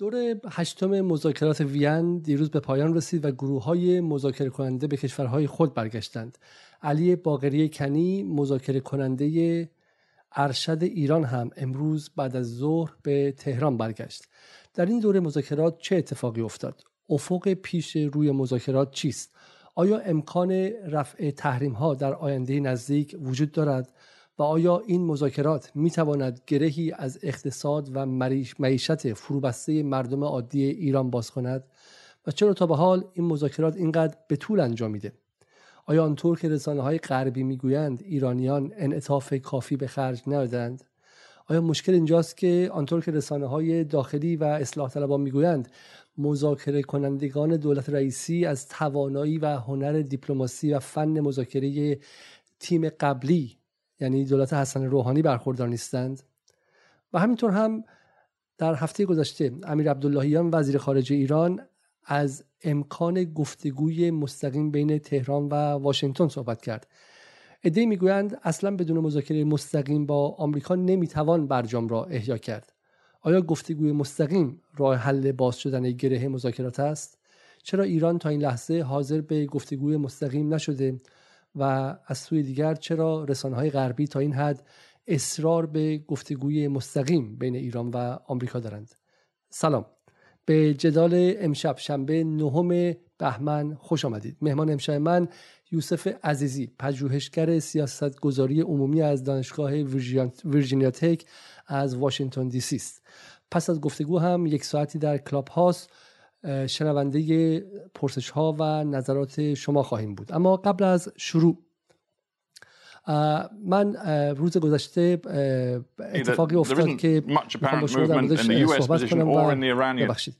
دور هشتم مذاکرات وین دیروز به پایان رسید و گروه های مذاکره کننده به کشورهای خود برگشتند. علی باقری کنی مذاکره کننده ارشد ایران هم امروز بعد از ظهر به تهران برگشت. در این دوره مذاکرات چه اتفاقی افتاد؟ افق پیش روی مذاکرات چیست؟ آیا امکان رفع تحریم ها در آینده نزدیک وجود دارد و آیا این مذاکرات می تواند گرهی از اقتصاد و معیشت فروبسته مردم عادی ایران باز کند؟ و چرا تا به حال این مذاکرات اینقدر به طول انجامیده آیا آنطور که رسانه های غربی می‌گویند ایرانیان انعطاف کافی به خرج ندادند؟ آیا مشکل اینجاست که آنطور که رسانه های داخلی و اصلاح طلبان می‌گویند مذاکره کنندگان دولت رئیسی از توانایی و هنر دیپلماسی و فن مذاکره تیم قبلی یعنی دولت حسن روحانی برخوردار نیستند. و همینطور هم در هفته گذشته امیر عبداللهیان وزیر خارجه ایران از امکان گفتگوی مستقیم بین تهران و واشنگتن صحبت کرد. ادهی می‌گویند اصلا بدون مذاکره مستقیم با آمریکا نمی‌توان برجام را احیا کرد. آیا گفتگوی مستقیم راه حل باز شدن گره مذاکرات است؟ چرا ایران تا این لحظه حاضر به گفتگوی مستقیم نشده و از سوی دیگر چرا رسانه های غربی تا این حد اصرار به گفتگوی مستقیم بین ایران و آمریکا دارند؟ سلام. به جدال امشب شنبه نهم بهمن خوش آمدید. مهمان امشب من یوسف عزیزی پژوهشگر سیاست گذاری عمومی از دانشگاه ویرجینیا تک از واشنگتن دی سی است. پس از گفتگو هم یک ساعتی در کلاب هاست شنونده پرسش ها و نظرات شما خواهیم بود. اما قبل از شروع من روز گذشته اتفاقی افتاد که می‌خوام با شما در صحبت کنم و ببخشید.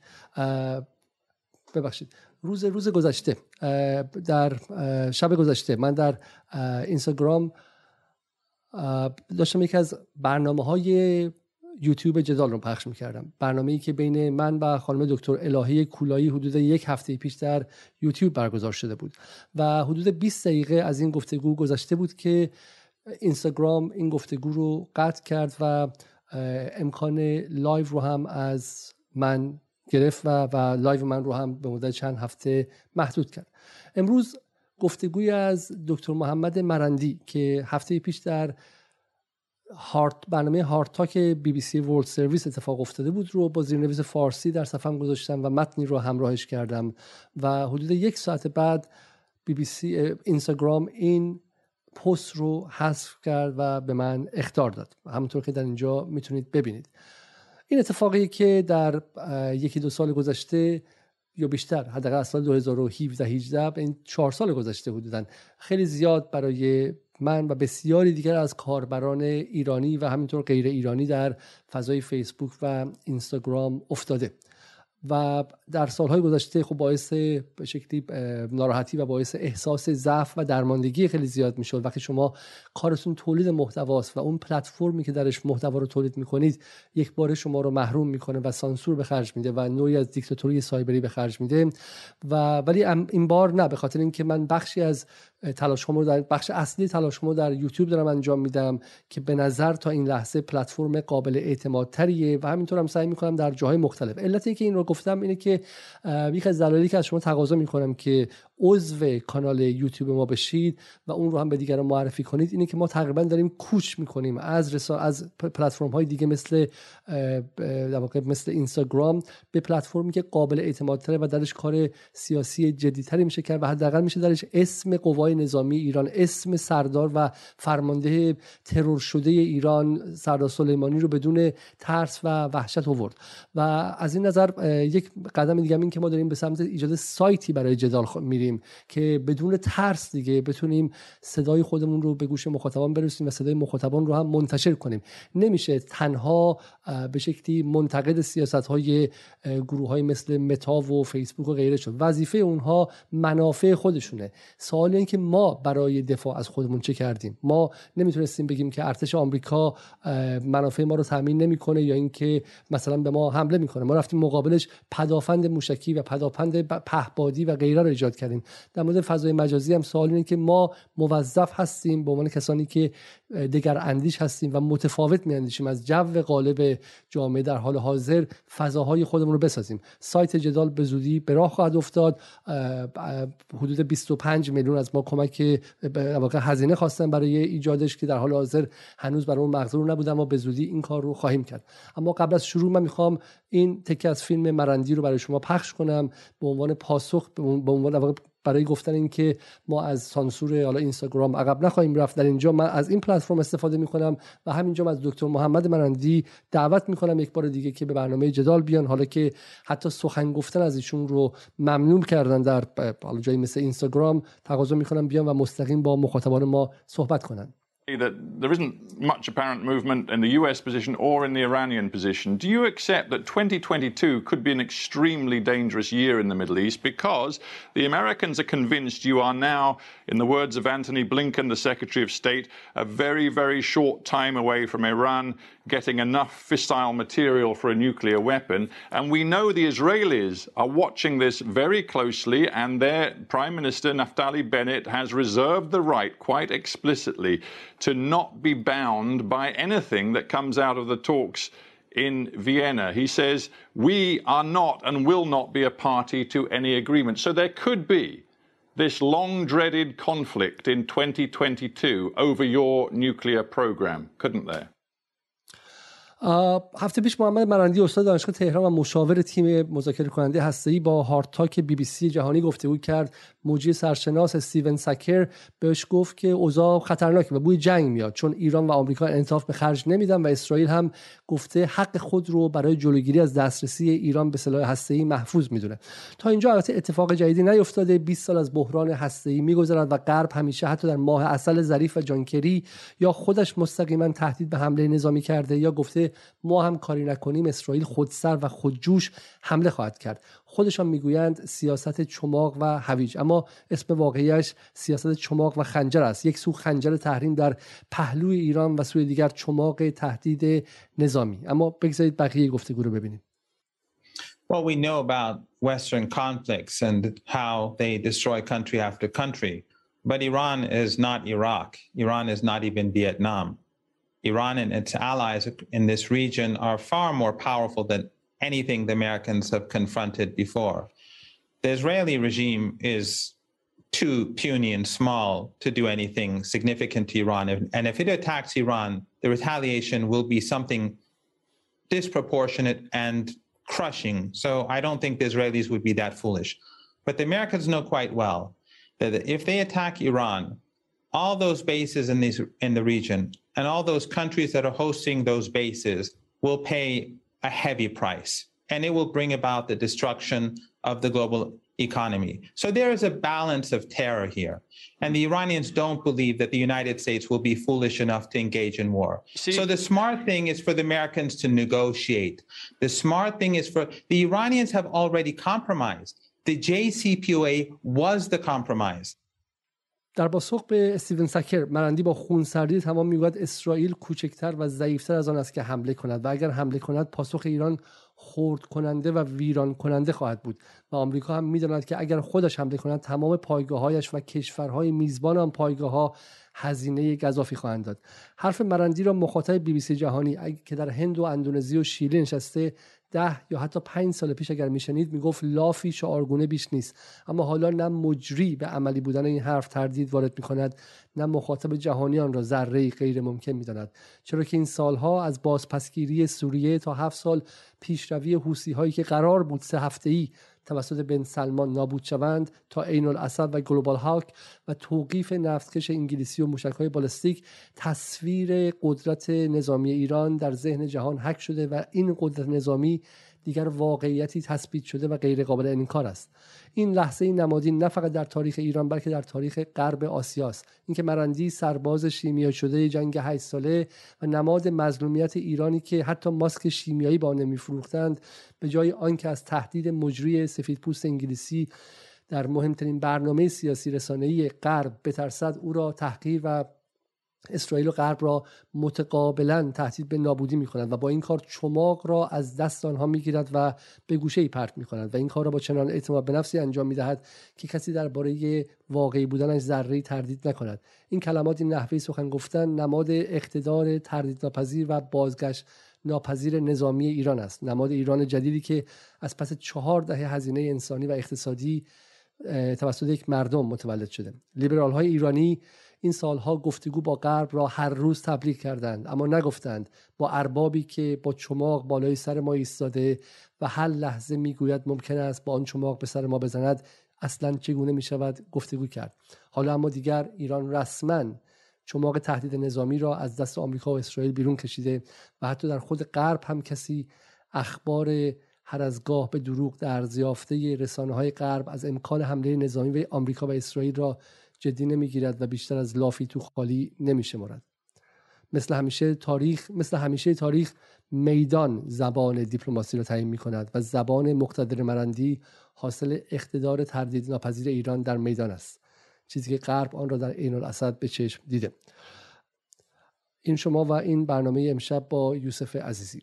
ببخشید. روز روز گذشته در شب گذشته من در اینستاگرام داشتم یکی از برنامه های یوتیوب جدال رو پخش می‌کردم. برنامه ای که بین من و خانم دکتر الهه کولایی حدود یک هفته پیش در یوتیوب برگزار شده بود و حدود 20 دقیقه از این گفتگو گذشته بود که اینستاگرام این گفتگو رو قطع کرد و امکان live رو هم از من گرفت و, و live من رو هم به مدت چند هفته محدود کرد. امروز گفتگوی از دکتر محمد مرندی که هفته پیش در هارت برنامه HARDtalk BBC World Service اتفاق افتاده بود. رو با زیرنویس فارسی در صفحه گذاشتم و متنی رو همراهش کردم و حدود یک ساعت بعد بی بی سی اینستاگرام این پست رو حذف کرد و به من اخطار داد. همونطور که در اینجا می‌تونید ببینید. این اتفاقی که در یکی دو سال گذشته یا بیشتر حداقل از سال 2017 18 این چهار سال گذشته بودن خیلی زیاد برای من و بسیاری دیگر از کاربران ایرانی و همینطور غیر ایرانی در فضای فیسبوک و اینستاگرام افتاده. و در سالهای گذشته خب باعث به شکلی ناراحتی و باعث احساس ضعف و درماندگی خیلی زیاد می‌شد. وقتی شما کارتون تولید محتواست و اون پلتفرمی که درش محتوا رو تولید می‌کنید یک بار شما رو محروم می‌کنه و سانسور به خرج میده و نوعی از دیکتاتوری سایبری به خرج میده. و ولی این بار نه به خاطر اینکه من بخشی از تلاش رو در بخش اصلی تلاش رو در یوتیوب دارم انجام میدم که به نظر تا این لحظه پلتفرم قابل اعتماد تریه و همینطور هم سعی می‌کنم در جاهای مختلف. علت که این رو گفتم اینه که یک از دلایلی که از شما تقاضا می‌کنم که عضو کانال یوتیوب ما بشید و اون رو هم به دیگران معرفی کنید اینه که ما تقریبا داریم کوچ می‌کنیم از رسا از پلتفرم های دیگه مثل در واقع مثل اینستاگرام به پلتفرمی که قابل اعتماد تره و درش کار سیاسی جدیتری میشه کرد و حداقل میشه درش اسم قوای نظامی ایران اسم سردار و فرمانده ترور شده ایران سردار سلیمانی رو بدون ترس و وحشت آورد. و از این نظر یک قدم دیگه این که ما داریم به سمت ایجاد سایتی برای جدال میریم که بدون ترس دیگه بتونیم صدای خودمون رو به گوش مخاطبان برسونیم و صدای مخاطبان رو هم منتشر کنیم. نمیشه تنها به شکلی منتقد سیاست های گروه های مثل متا و فیسبوک و غیره شد. وظیفه اونها منافع خودشونه. سوال این که ما برای دفاع از خودمون چه کردیم؟ ما نمی‌تونستیم بگیم که ارتش آمریکا منافع ما رو تامین نمی‌کنه یا اینکه مثلا به ما حمله می‌کنه. ما رفتیم مقابلش پدافند موشکی و پدافند پهبادی و غیره رو ایجاد کردیم. در مورد فضای مجازی هم سوال اینه که ما موظف هستیم به عنوان کسانی که دگر اندیش هستیم و متفاوت میاندیشیم. از جو غالب جامعه در حال حاضر فضاهای خودمون رو بسازیم. سایت جدال به زودی به راه خواهد افتاد. حدود 25 میلیون از ما کمک واقع هزینه خواستن برای ایجادش که در حال حاضر هنوز برای اون مقدور نبودم و به زودی این کار رو خواهیم کرد. اما قبل از شروع من می‌خوام این تکه از فیلم مرندی رو برای شما پخش کنم. به عنوان پاسخ به عنوان برای گفتن اینکه ما از سانسور حالا اینستاگرام عقب نخواهیم رفت. در اینجا من از این پلتفرم استفاده می‌کنم و همینجا از دکتر محمد مرندی دعوت می‌کنم یک بار دیگه که به برنامه جدال بیان. حالا که حتی سخن گفتن از ایشون رو ممنون کردن در حالا جایی مثل اینستاگرام تقاضا می‌کنم بیان و مستقیم با مخاطبان ما صحبت کنند that there isn't much apparent movement in the US position or in the Iranian position. Do you accept that 2022 could be an extremely dangerous year in the Middle East because the Americans are convinced you are now, in the words of Antony Blinken, the Secretary of State, a very, very short time away from Iran getting enough fissile material for a nuclear weapon. And we know the Israelis are watching this very closely, and their Prime Minister, Naftali Bennett, has reserved the right quite explicitly to not be bound by anything that comes out of the talks in Vienna. He says, We are not and will not be a party to any agreement. So there could be this long dreaded conflict in 2022 over your nuclear program, couldn't there? هفته پیش محمد مرندی استاد دانشگاه تهران و مشاور تیم مذاکره کننده هسته‌ای با هارتاک بی بی سی جهانی گفتگو کرد. موجی سرشناس استیون سکر بهش گفت که اوضاع خطرناکه و بوی جنگ میاد. چون ایران و آمریکا انصاف به خرج نمیدن و اسرائیل هم گفته حق خود رو برای جلوگیری از دسترسی ایران به سلاح هسته‌ای محفوظ می‌دونه. تا اینجا البته اتفاق جدیدی نیفتاده. 20 سال از بحران هسته‌ای میگذرد و غرب همیشه حتی در ماه اصل ظریف و جانکری یا خودش مستقیما تهدید به حمله نظامی کرده یا گفته ما هم کاری نکنیم اسرائیل خودسر و خودجوش حمله خواهد کرد خودشان می‌گویند سیاست چماق و هویج اما اسم واقعیش سیاست چماق و خنجر است یک سو خنجر تحریم در پهلوی ایران و سوی دیگر چماق تهدید نظامی اما بگذارید بقیه گفتگو رو ببینیم Well, we know about Western conflicts and how they destroy country after country. But Iran is not Iraq. Iran is not even Vietnam. Iran and its allies in this region are far more powerful than anything the Americans have confronted before. The Israeli regime is too puny and small to do anything significant to Iran. And if it attacks Iran, the retaliation will be something disproportionate and crushing. So I don't think the Israelis would be that foolish. But the Americans know quite well that if they attack Iran, all those bases in these in the region and all those countries that are hosting those bases will pay a heavy price and it will bring about the destruction of the global economy. So there is a balance of terror here. And the Iranians don't believe that the United States will be foolish enough to engage in war. See, so the smart thing is for the Americans to negotiate. The smart thing is for the Iranians have already compromised. The JCPOA was the compromise. در پاسخ به استیون سکر مرندی با خونسردی تمام می‌گوید اسرائیل کوچکتر و ضعیفتر از آن است که حمله کند و اگر حمله کند پاسخ ایران خرد کننده و ویران کننده خواهد بود و آمریکا هم می‌داند که اگر خودش حمله کند تمام پایگاههایش و کشورهای میزبان آن پایگاه ها هزینه گذافی خواهند داد. حرف مرندی را مخاطب بی بی سی جهانی که در هند و اندونزی و شیلی نشسته ده یا حتی پنج سال پیش اگر میشنید می‌گفت لافی شعارگونه بیش نیست. اما حالا نه مجری به عملی بودن این حرف تردید وارد می‌کند نه مخاطب جهانیان را ذره غیر ممکن می‌داند. چرا که این سالها از بازپسگیری سوریه تا هفت سال پیشروی حوسی هایی که قرار بود سه هفته ای توسط بن سلمان نابود شوند تا عین الاسد و گلوبال هاک و توقیف نفتکش انگلیسی و موشک های بالستیک تصویر قدرت نظامی ایران در ذهن جهان حک شده و این قدرت نظامی دیگر واقعیتی تثبیت شده و غیر قابل انکار است. این لحظه نمادین نه فقط در تاریخ ایران بلکه در تاریخ غرب آسیاست اینکه مرندی سرباز شیمیایی شده جنگ 8 ساله و نماد مظلومیت ایرانی که حتی ماسک شیمیایی با نمیفروختند به جای آنکه از تهدید مجری سفیدپوست انگلیسی در مهمترین برنامه سیاسی رسانه‌ای غرب بترسد او را تحقیر و اسرائیل و غرب را متقابلا تهدید به نابودی می و با این کار چماق را از دست آنها می گیرد و به گوشه ای پرت می و این کار را با چنان اعتماد به نفسی انجام می دهد که کسی درباره واقعی بودنش ذره تردید نکند. این کلمات این نحوه سخن گفتن نماد اقتدار تردید ناپذیر و بازگشت ناپذیر نظامی ایران است. نماد ایران جدیدی که از پس چهار دهه هزینه انسانی و اقتصادی توسط یک مردم متولد شده. لیبرال های ایرانی این سالها گفتگو با غرب را هر روز تبلیغ کردند اما نگفتند با اربابی که با چماق بالای سر ما ایستاده و هر لحظه می‌گوید ممکن است با آن چماق به سر ما بزند اصلا چگونه می شود گفتگو کرد؟ حالا اما دیگر ایران رسما چماق تهدید نظامی را از دست آمریکا و اسرائیل بیرون کشیده و حتی در خود غرب هم کسی اخبار هر از گاه به دروغ در زیافته رسانه های غرب از امکان حمله نظامی به آمریکا و اسرائیل را جدی نمی‌گیرد و بیشتر از لافی تو خالی نمیشمرد مثل همیشه تاریخ مثل همیشه تاریخ میدان زبان دیپلماسی را تعیین می کند و زبان مقتدر مرندی حاصل اقتدار تردید ناپذیر ایران در میدان است. چیزی که غرب آن را در عین الاسد به چشم دیده. این شما و این برنامه امشب با یوسف عزیزی.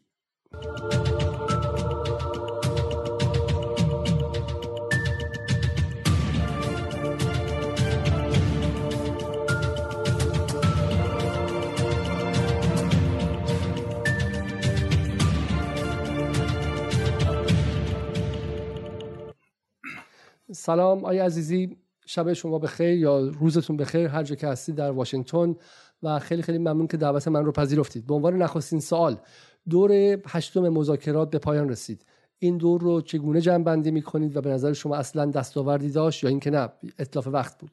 سلام آی عزیزی شب شما بخیر یا روزتون بخیر هر جا که هستید در واشنگتن و خیلی خیلی ممنون که دعوت من رو پذیرفتید. به عنوان نخستین سوال دور هشتم مذاکرات به پایان رسید. این دور رو چگونه جمع بندی می کنید و به نظر شما اصلا دستاوردی داشت یا اینکه نه؟ اطلاف وقت بود.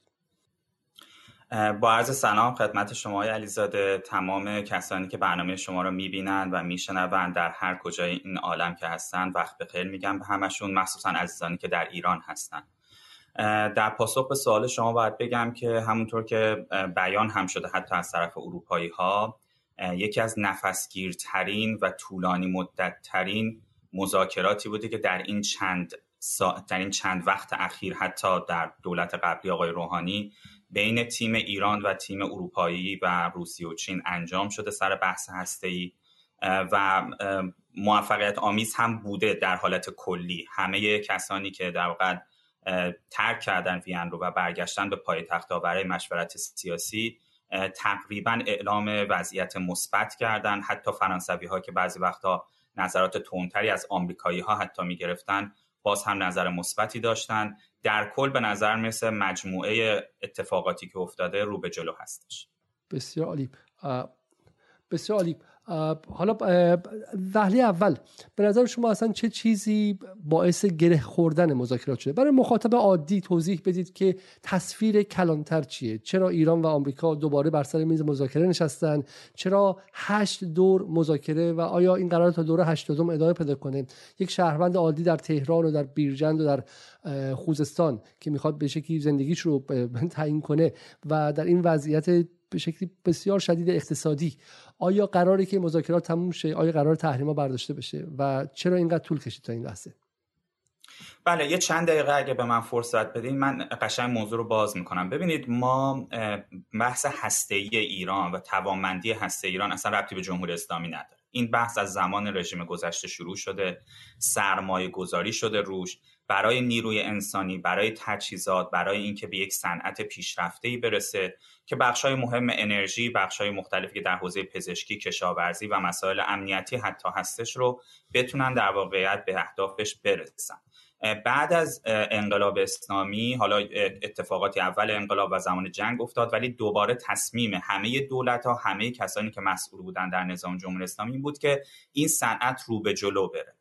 با عرض سلام خدمت شما علیزاده. تمام کسانی که برنامه شما رو می‌بینند و میشنوند در هر کجای این عالم که هستند وقت بخیر میگم به همشون مخصوصا عزیزانی که در ایران هستند در پاسخ به سوال شما باید بگم که همونطور که بیان هم شده حتی از طرف اروپایی ها یکی از نفسگیرترین و طولانی مدتترین مذاکراتی بوده که در این چند در این چند وقت اخیر حتی در دولت قبلی آقای روحانی بین تیم ایران و تیم اروپایی و روسیه و چین انجام شده سر بحث ای و موفقیت آمیز هم بوده در حالت کلی. همه کسانی که در واقع ترک کردن وین رو و برگشتن به پای ها برای مشورت سیاسی تقریبا اعلام وضعیت مثبت کردن. حتی فرانسوی ها که بعضی وقتا نظرات تونتری از آمریکایی ها حتی می گرفتن باز هم نظر مثبتی داشتن. در کل به نظر مثل مجموعه اتفاقاتی که افتاده رو به جلو هستش. بسیار عالی. بسیار عالی. حالا وهله اول. به نظر شما اصلا چه چیزی باعث گره خوردن مذاکرات شده؟ برای مخاطب عادی توضیح بدید که تصویر کلانتر چیه؟ چرا ایران و آمریکا دوباره بر سر میز مذاکره نشستن؟ چرا هشت دور مذاکره و آیا این قرار تا دوره هشتادم ادامه پیدا کنه؟ یک شهروند عادی در تهران و در بیرجند و در خوزستان که می‌خواد به شکلی زندگیش رو تعیین کنه و در این وضعیت به شکلی بسیار شدید اقتصادی. آیا قراری که مذاکرات تموم شه؟ آیا قرار تحریما برداشته بشه؟ و چرا اینقدر طول کشید تا این لحظه؟ بله یه چند دقیقه اگه به من فرصت بدین من قشنگ موضوع رو باز می‌کنم. ببینید ما بحث هسته ایران و توانمندی هسته ایران اصلا ربطی به جمهوری اسلامی نداره. این بحث از زمان رژیم گذشته شروع شده سرمایه گذاری شده روش. برای نیروی انسانی برای تجهیزات برای اینکه به یک صنعت پیشرفته ای برسه که بخشای مهم انرژی بخشای مختلفی که در حوزه پزشکی کشاورزی و مسائل امنیتی حتی هستش رو بتونن در واقعیت به اهدافش برسن. بعد از انقلاب اسلامی حالا اتفاقاتی اول انقلاب و زمان جنگ افتاد ولی دوباره تصمیم همه دولت ها همه کسانی که مسئول بودن در نظام جمهوری اسلامی بود که این صنعت رو به جلو بره.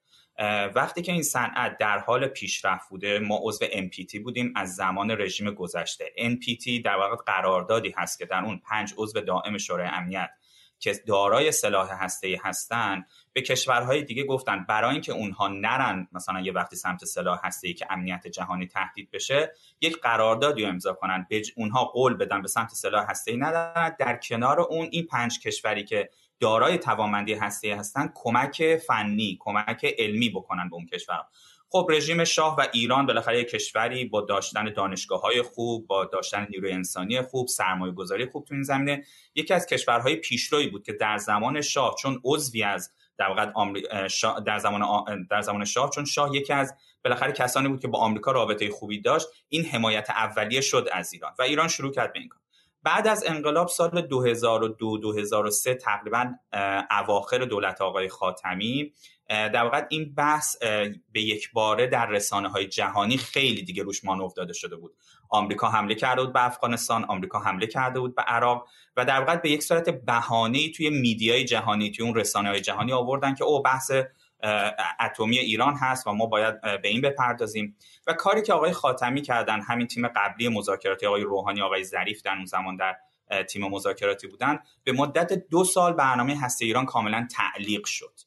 وقتی که این صنعت در حال پیشرفت بوده ما عضو NPT بودیم از زمان رژیم گذشته. NPT در واقع قراردادی هست که در اون پنج عضو دائم شورای امنیت که دارای سلاح هسته هستند به کشورهای دیگه گفتن برای اینکه اونها نرن مثلا یه وقتی سمت سلاح هسته که امنیت جهانی تهدید بشه یک قراردادی رو امضا کنن. به اونها قول بدن به سمت سلاح هسته ای ندارن در کنار اون این پنج کشوری که دارای توانمندی هسته هستند کمک فنی کمک علمی بکنن به اون کشورها خب رژیم شاه و ایران بالاخره یک کشوری با داشتن دانشگاه های خوب با داشتن نیروی انسانی خوب سرمایه گذاری خوب تو این زمینه. یکی از کشورهای پیشروی بود که در زمان شاه چون عضوی از در واقع در زمان در زمان شاه چون شاه یکی از بالاخره کسانی بود که با آمریکا رابطه خوبی داشت این حمایت اولیه شد از ایران و ایران شروع کرد به این کار. بعد از انقلاب سال 2002 2003 تقریبا اواخر دولت آقای خاتمی در واقع این بحث به یک باره در رسانه های جهانی خیلی دیگه روش مانور داده شده بود. آمریکا حمله کرده بود به افغانستان آمریکا حمله کرده بود به عراق و در واقع به یک صورت بهانه توی میدیای جهانی توی اون رسانه های جهانی آوردن که او بحث اتمی ایران هست و ما باید به این بپردازیم. و کاری که آقای خاتمی کردن همین تیم قبلی مذاکراتی آقای روحانی آقای ظریف در اون زمان در تیم مذاکراتی بودن به مدت دو سال برنامه هسته ایران کاملا تعلیق شد.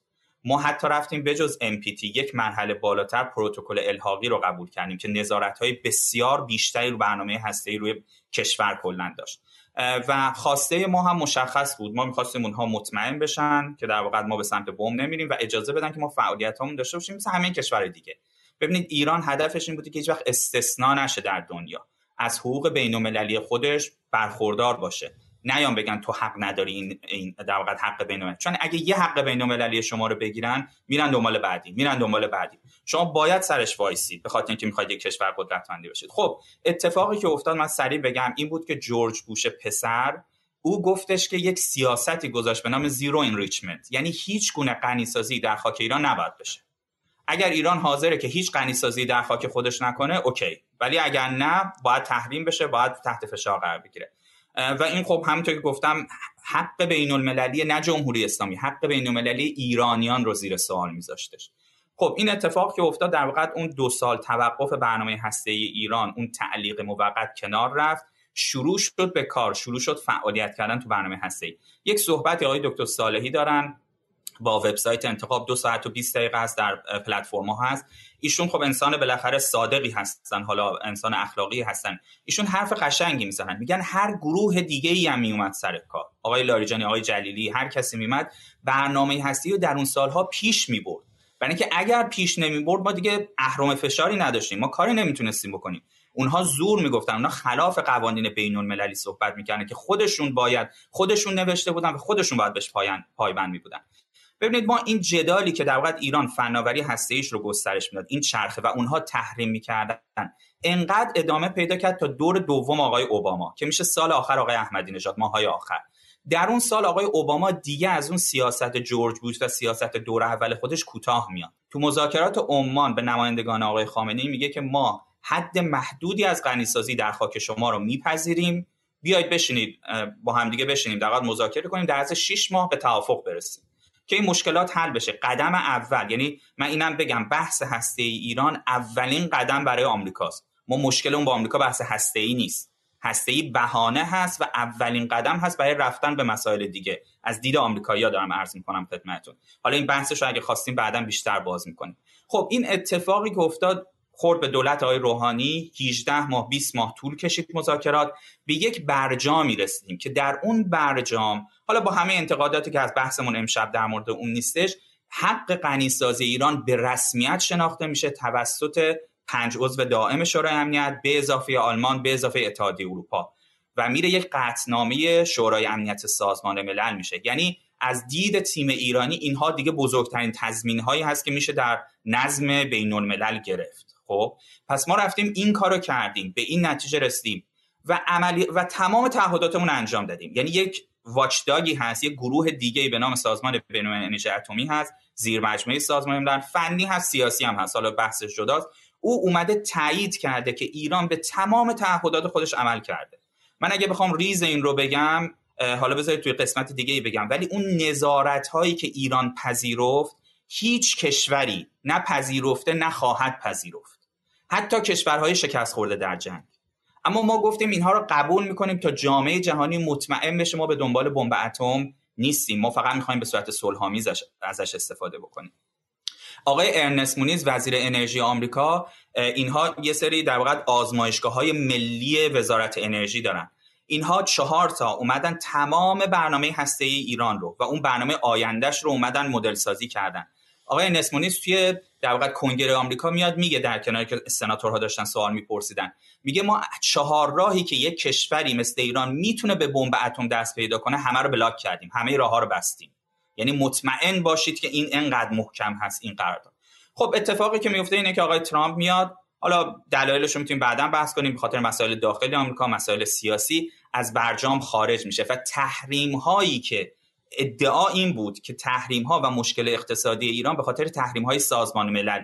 ما حتی رفتیم بجز MPT یک مرحله بالاتر پروتکل الحاقی رو قبول کردیم که نظارت های بسیار بیشتری رو برنامه هسته روی کشور کلا داشت. و خواسته ما هم مشخص بود. ما می‌خواستیم اونها مطمئن بشن که در واقع ما به سمت بم نمیریم و اجازه بدن که ما فعالیت همون داشته باشیم مثل همه کشور دیگه. ببینید ایران هدفش این بودی که هیچ وقت استثنا نشه در دنیا. از حقوق بین خودش برخوردار باشه. نیام بگن تو حق نداری این, این در واقع حق بین چون اگه یه حق بین المللی شما رو بگیرن میرن دنبال بعدی میرن دنبال بعدی. شما باید سرش وایسید به خاطر اینکه می‌خواید یک کشور قدرتمندی باشید خب اتفاقی که افتاد من سریع بگم این بود که جورج بوش پسر او گفتش که یک سیاستی گذاشت به نام zero enrichment. یعنی هیچ گونه غنیسازی در خاک ایران نباید بشه. اگر ایران حاضره که هیچ غنیسازی در خاک خودش نکنه okay. ولی اگر نه باید تحریم بشه باید تحت فشار قرار بگیره. و این خب همونطور که گفتم حق بین المللی نه جمهوری اسلامی حق بین المللی ایرانیان رو زیر سوال میذاشتش. خب این اتفاق که افتاد در واقع اون دو سال توقف برنامه هسته ای ایران اون تعلیق موقت کنار رفت شروع شد به کار شروع شد فعالیت کردن تو برنامه هسته ای. یک صحبت آقای دکتر صالحی دارن. با وبسایت انتخاب دو ساعت و 20 دقیقه است در پلتفرم ها هست. ایشون خب انسان بالاخره صادقی هستن حالا انسان اخلاقی هستن. ایشون حرف قشنگی می‌زنن. میگن هر گروه دیگه ای هم میومد سر کار. آقای لاریجانی آقای جلیلی هر کسی میومد برنامه هستی رو در اون سالها پیش می‌برد. برای اینکه اگر پیش نمی‌برد ما دیگه اهرم فشاری نداشتیم. ما کاری نمی‌تونستیم بکنیم. اونها زور می‌گفتن. اونها خلاف قوانین بین المللی صحبت می‌کردن که خودشون باید خودشون نوشته بودن و خودشون باید بهش پایبند میبودن. ببینید ما این جدالی که در واقع ایران فناوری هسته ایش رو گسترش می‌داد این چرخه و اونها تحریم می‌کردن انقدر ادامه پیدا کرد تا دور دوم آقای اوباما که میشه سال آخر آقای احمدی نژاد ماهای آخر. در اون سال آقای اوباما دیگه از اون سیاست جورج بوش و سیاست دور اول خودش کوتاه میاد. تو مذاکرات عمان به نمایندگان آقای خامنه ای میگه که ما حد محدودی از غنیسازی در خاک شما رو میپذیریم. بیاید بشینید با همدیگه بشینیم در مذاکره کنیم در از 6 ماه به توافق برسیم. که این مشکلات حل بشه. قدم اول یعنی من اینم بگم بحث هسته ای ایران اولین قدم برای آمریکاست. ما مشکل با آمریکا بحث هسته ای نیست. هسته ای بهانه هست و اولین قدم هست برای رفتن به مسائل دیگه. از دید آمریکایی‌ها دارم عرض می‌کنم خدمتتون. حالا این بحثش رو اگه خواستیم بعدا بیشتر باز می‌کنیم. خب این اتفاقی که افتاد خورد به دولت آقای روحانی 18 ماه 20 ماه طول کشید مذاکرات. به یک برجامی رسیدیم که در اون برجام حالا با همه انتقاداتی که از بحثمون امشب در مورد اون نیستش حق غنیسازی ایران به رسمیت شناخته میشه توسط پنج عضو دائم شورای امنیت به اضافه آلمان به اضافه اتحادیه اروپا. و میره یک قطعنامه شورای امنیت سازمان ملل میشه. یعنی از دید تیم ایرانی اینها دیگه بزرگترین تضمین هایی هست که میشه در نظم بین الملل گرفت. خب پس ما رفتیم این کارو کردیم به این نتیجه رسیدیم و عملی و تمام تعهداتمون انجام دادیم. یعنی یک واچداگی هست یک گروه دیگه به نام سازمان بین‌المللی انرژی اتمی هست زیر مجموعه سازمان ملل فنی هست سیاسی هم هست. حالا بحثش جداست. او اومده تایید کرده که ایران به تمام تعهدات خودش عمل کرده. من اگه بخوام ریز این رو بگم حالا بذارید توی قسمت دیگه بگم. ولی اون نظارت هایی که ایران پذیرفت هیچ کشوری نه پذیرفته نه خواهد پذیرفت. حتی کشورهای شکست خورده در جنگ. اما ما گفتیم اینها رو قبول می‌کنیم تا جامعه جهانی مطمئن بشه ما به دنبال بمب اتم نیستیم. ما فقط می‌خوایم به صورت صلحآمیز ازش استفاده بکنیم. آقای ارنست مونیز وزیر انرژی آمریکا اینها یه سری در واقع آزمایشگاه های ملی وزارت انرژی دارن. اینها چهار تا اومدن تمام برنامه هسته ای ایران رو و اون برنامه آیندهش رو اومدن مدل سازی کردن. آقای نسمونیس توی در واقع کنگره آمریکا میاد میگه در کناری که سناتورها داشتن سوال میپرسیدن. میگه ما چهار راهی که یک کشوری مثل ایران می‌تونه به بمب اتم دست پیدا کنه همه رو بلاک کردیم همه راه ها رو بستیم. یعنی مطمئن باشید که این انقدر محکم هست این قرارداد. خب اتفاقی که میفته اینه که آقای ترامپ میاد. حالا دلایلش رو می‌تونیم بعدا بحث کنیم به خاطر مسائل داخلی آمریکا مسائل سیاسی از برجام خارج میشه و تحریم هایی که ادعا این بود که تحریم ها و مشکل اقتصادی ایران به خاطر تحریم های سازمان ملل.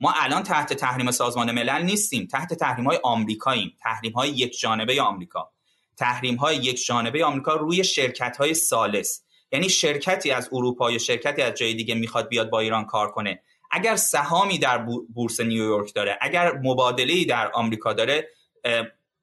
ما الان تحت تحریم سازمان ملل نیستیم. تحت تحریم های آمریکاییم. تحریم های یک جانبه آمریکا. تحریم های یک جانبه آمریکا روی شرکت های سالس یعنی شرکتی از اروپا یا شرکتی از جای دیگه می‌خواد بیاد با ایران کار کنه. اگر سهامی در بورس نیویورک داره اگر مبادله در آمریکا داره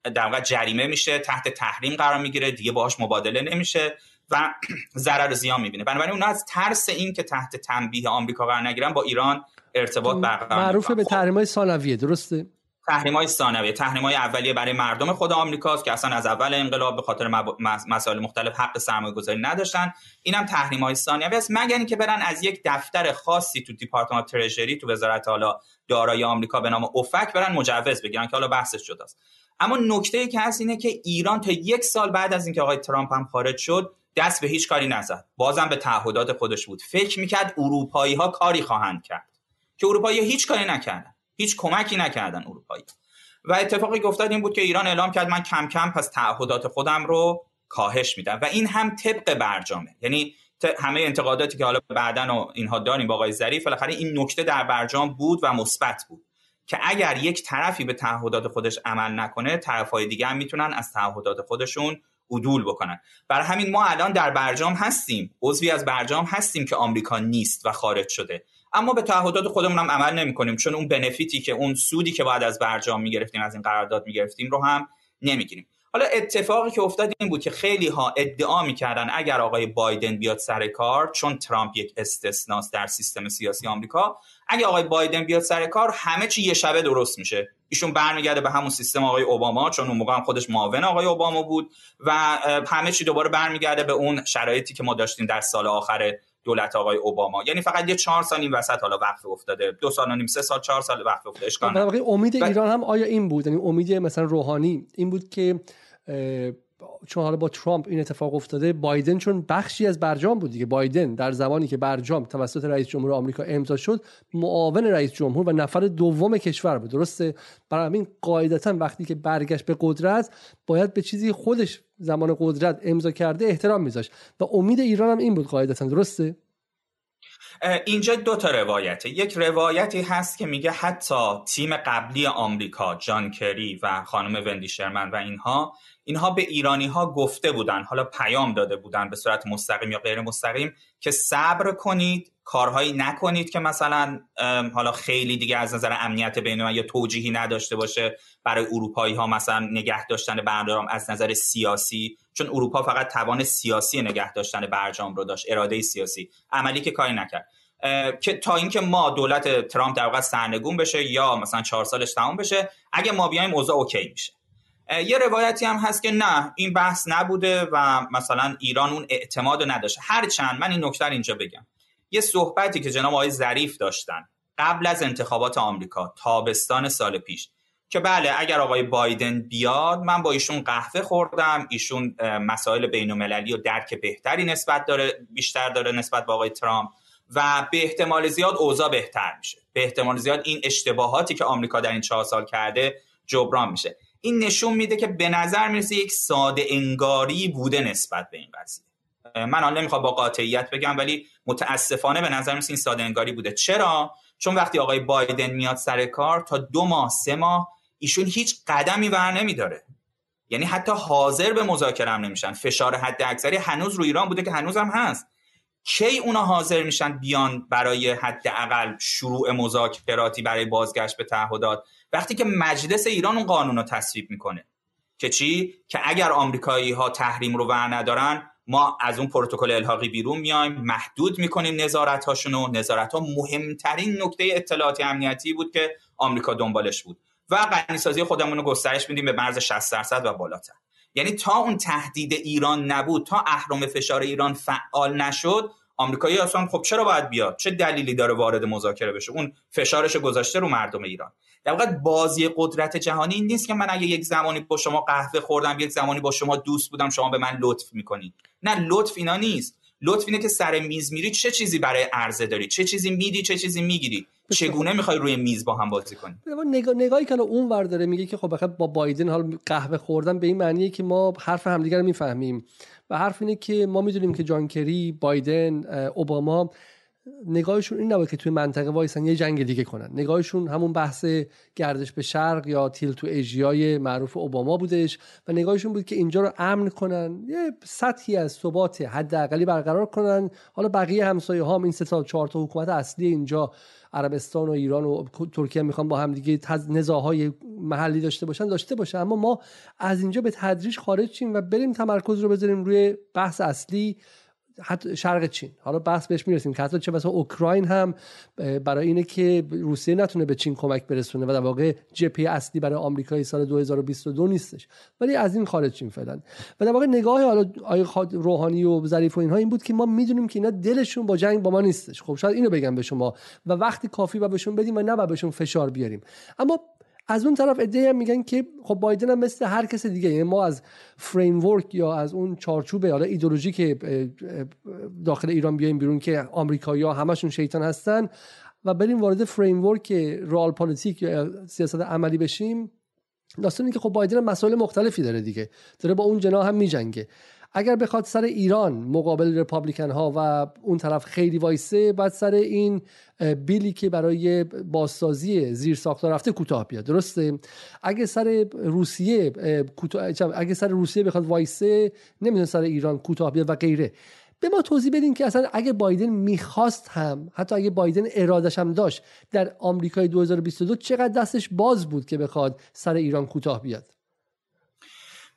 در واقع جریمه میشه تحت تحریم قرار می‌گیره دیگه باهاش مبادله نمیشه. و ضرر زیان می‌بینه. بنابراین اون از ترس این که تحت تنبیه آمریکا قرار نگیرن با ایران ارتباط برقرار معروف به تحریم های ثانویه درسته؟ تحریم های ثانویه. تحریم های اولیه برای مردم خود آمریکاست که اصلا از اول انقلاب به خاطر مسائل مختلف حق سرمایه گذاری نداشتن. اینم تحریم های ثانویه است. مگر اینکه برن از یک دفتر خاصی تو دیپارتمان ترژری تو وزارت حالا دارایی آمریکا به نام اوفک برن مجوز بگیرن که حالا بحثش جداست. اما نکته ای که هست اینه که ایران تا یک سال بعد از اینکه آقای ترامپ هم خارج شد دست به هیچ کاری نزد. بازم به تعهدات خودش بود. فکر می‌کرد اروپایی ها کاری خواهند کرد. که اروپایی هیچ کاری نکردن. هیچ کمکی نکردن اروپایی. و اتفاقی که افتاد این بود که ایران اعلام کرد من کم کم پس تعهدات خودم رو کاهش میدم. و این هم طبق برجامه. یعنی همه انتقاداتی که حالا بعدا اینها داریم با آقای ظریف بالاخره این نکته در برجام بود و مثبت بود. که اگر یک طرفی به تعهدات خودش عمل نکنه طرفهای دیگه هم می‌تونن از تعهدات خودشون عدول بکنن. برای همین ما الان در برجام هستیم. عضوی از برجام هستیم که آمریکا نیست و خارج شده. اما به تعهدات خودمون هم عمل نمی کنیم چون اون بنفیتی که اون سودی که باید از برجام می‌گرفتیم از این قرارداد می‌گرفتیم رو هم نمی‌گیریم. حالا اتفاقی که افتاد این بود که خیلی ها ادعا می‌کردن اگر آقای بایدن بیاد سر کار چون ترامپ یک استثناست در سیستم سیاسی آمریکا اگه آقای بایدن بیاد سر کار همه چی یه شبه درست میشه. ایشون برمیگرده به همون سیستم آقای اوباما چون اون موقع هم خودش معاون آقای اوباما بود و همه چی دوباره برمیگرده به اون شرایطی که ما داشتیم در سال آخر دولت آقای اوباما. یعنی فقط یه چهار سال این وسط حالا وقت افتاده. دو سال و نیم سه سال چهار سال وقت افتاده. اشکال امید ایران هم آیا این بود؟ یعنی امید مثلا روحانی این بود که چون حالا با ترامپ این اتفاق افتاده بایدن چون بخشی از برجام بود دیگه. بایدن در زمانی که برجام توسط رئیس جمهور آمریکا امضا شد معاون رئیس جمهور و نفر دوم کشور بود. درسته؟ برای همین قاعدتا وقتی که برگشت به قدرت باید به چیزی خودش زمان قدرت امضا کرده احترام میذاشت. و امید ایران هم این بود قاعدتا. درسته؟ اینجا دو تا روایته. یک روایتی هست که میگه حتی تیم قبلی آمریکا جان کری و خانم وندی شرمن و اینها اینها به ایرانی ها گفته بودن حالا پیام داده بودن به صورت مستقیم یا غیر مستقیم که صبر کنید کارهایی نکنید که مثلا حالا خیلی دیگه از نظر امنیت بین یا توجیهی نداشته باشه برای اروپایی ها مثلا نگه داشتن برجام از نظر سیاسی چون اروپا فقط توان سیاسی نگه داشتن برجام رو داشت اراده سیاسی عملی که کاری نکرد. که تا اینکه ما دولت ترامپ در واقع سرنگون بشه یا مثلا چهار سالش تموم بشه اگه ما بیایم اوضاع اوکی میشه. یه روایتی هم هست که نه این بحث نبوده و مثلا ایران اون اعتماد نداشته. هرچند من این نکته اینجا بگم. یه صحبتی که جناب آقای ظریف داشتن قبل از انتخابات آمریکا تابستان سال پیش که بله اگر آقای بایدن بیاد من با ایشون قهوه خوردم. ایشون مسائل بین المللی و درک بهتری نسبت داره بیشتر داره نسبت به آقای ترامپ. و به احتمال زیاد اوضاع بهتر میشه. به احتمال زیاد این اشتباهاتی که آمریکا در این چهار سال کرده جبران میشه. این نشون میده که به نظر می‌رسه یک ساده انگاری بوده نسبت به این قضیه. من حالا نمی‌خوام با قاطعیت بگم ولی متاسفانه به نظر می‌رسه این ساده انگاری بوده. چرا؟ چون وقتی آقای بایدن میاد سر کار تا دو ماه سه ماه ایشون هیچ قدمی ور نمیداره. یعنی حتی حاضر به مذاکره هم نمیشن. فشار حد اکثری هنوز روی ایران بوده که هنوز هم هست. کی اونا حاضر میشن بیان برای حداقل شروع مذاکراتی برای بازگشت به تعهدات؟ وقتی که مجلس ایران اون قانون رو تصویب می‌کنه. که چی؟ که اگر آمریکایی ها تحریم رو ور ندارن ما از اون پروتکل الحاقی بیرون میایم محدود می‌کنیم نظارت هاشون و نظارت ها مهمترین نکته اطلاعاتی امنیتی بود که آمریکا دنبالش بود. و غنیسازی خودمون رو گسترش میدیم به مرز 60 درصد و بالاتر. یعنی تا اون تهدید ایران نبود تا اهرم فشار ایران فعال نشد آمریکایی اصلا خب چرا باید بیاد؟ چه دلیلی داره وارد مذاکره بشه؟ اون فشارش گذاشته رو مردم ایران. در واقع بازی قدرت جهانی این نیست که من اگه یک زمانی با شما قهوه خوردم یک زمانی با شما دوست بودم شما به من لطف می‌کنید نه لطف اینا نیست. لطف اینه که سر میز میری چه چیزی برای عرضه داری؟ چه چیزی میدی؟ چه چیزی می‌گیری؟ چگونه می‌خوای روی میز با هم بازی کنی؟ نگاه نگاهی که اون ور داره میگه که خب با بایدن حال قهوه خوردن به این معنیه که ما حرف همدیگه رو می‌فهمیم. و حرف اینه که ما می‌دونیم که جان کری بایدن اوباما نگاهشون این نبود که توی منطقه وایسن یه جنگ دیگه کنن. نگاهشون همون بحث گردش به شرق یا تیل تو ایژیای معروف اوباما بودش و نگاهشون بود که اینجا رو امن کنن. یه سطحی از ثبات حداقلی برقرار کنن. حالا بقیه همسایه ها هم این سه تا چهار تا حکومت اصلی اینجا عربستان و ایران و ترکیه می‌خوان با هم دیگه نزاهای محلی داشته باشن داشته باشن اما ما از اینجا به تدریج خارج شیم و بریم تمرکز رو بذاریم روی بحث اصلی. حتی شرق چین. حالا بحث بهش می‌رسیم که حتی چه بسا اوکراین هم برای اینه که روسیه نتونه به چین کمک برسونه و در واقع جپی اصلی برای آمریکای سال 2022 نیستش. ولی از این خارج چین فعلا. و در واقع نگاه حالا آیه روحانی و ظریف و اینها این بود که ما می‌دونیم که اینا دلشون با جنگ با ما نیستش. خب شاید اینو بگم به شما. و وقتی کافی و بهشون بدیم و نه بهشون فشار بیاریم. اما از اون طرف ایده هم میگن که خب بایدن هم مثل هر کس دیگه یعنی ما از فریم ورک یا از اون چارچوب حالا ایدولوژی که داخل ایران بیایم بیرون که آمریکایی‌ها همشون شیطان هستن و بریم وارد فریم ورک رال پالیتیک یا سیاست عملی بشیم داستان که خب بایدن مسائل مختلفی داره دیگه. داره با اون جناح هم میجنگه. اگر بخواد سر ایران مقابل رپابلیکن ها و اون طرف خیلی وایسه بعد سر این بیلی که برای بازسازی زیر ساختار رفته کوتاه بیاد. درسته؟ اگه سر روسیه اگه سر روسیه بخواد وایسه نمی‌دونه سر ایران کوتاه بیاد و غیره. به ما توضیح بدین که اصلا اگه بایدن می‌خواست هم حتی اگه بایدن ارادش هم داشت در آمریکای 2022 چقدر دستش باز بود که بخواد سر ایران کوتاه بیاد؟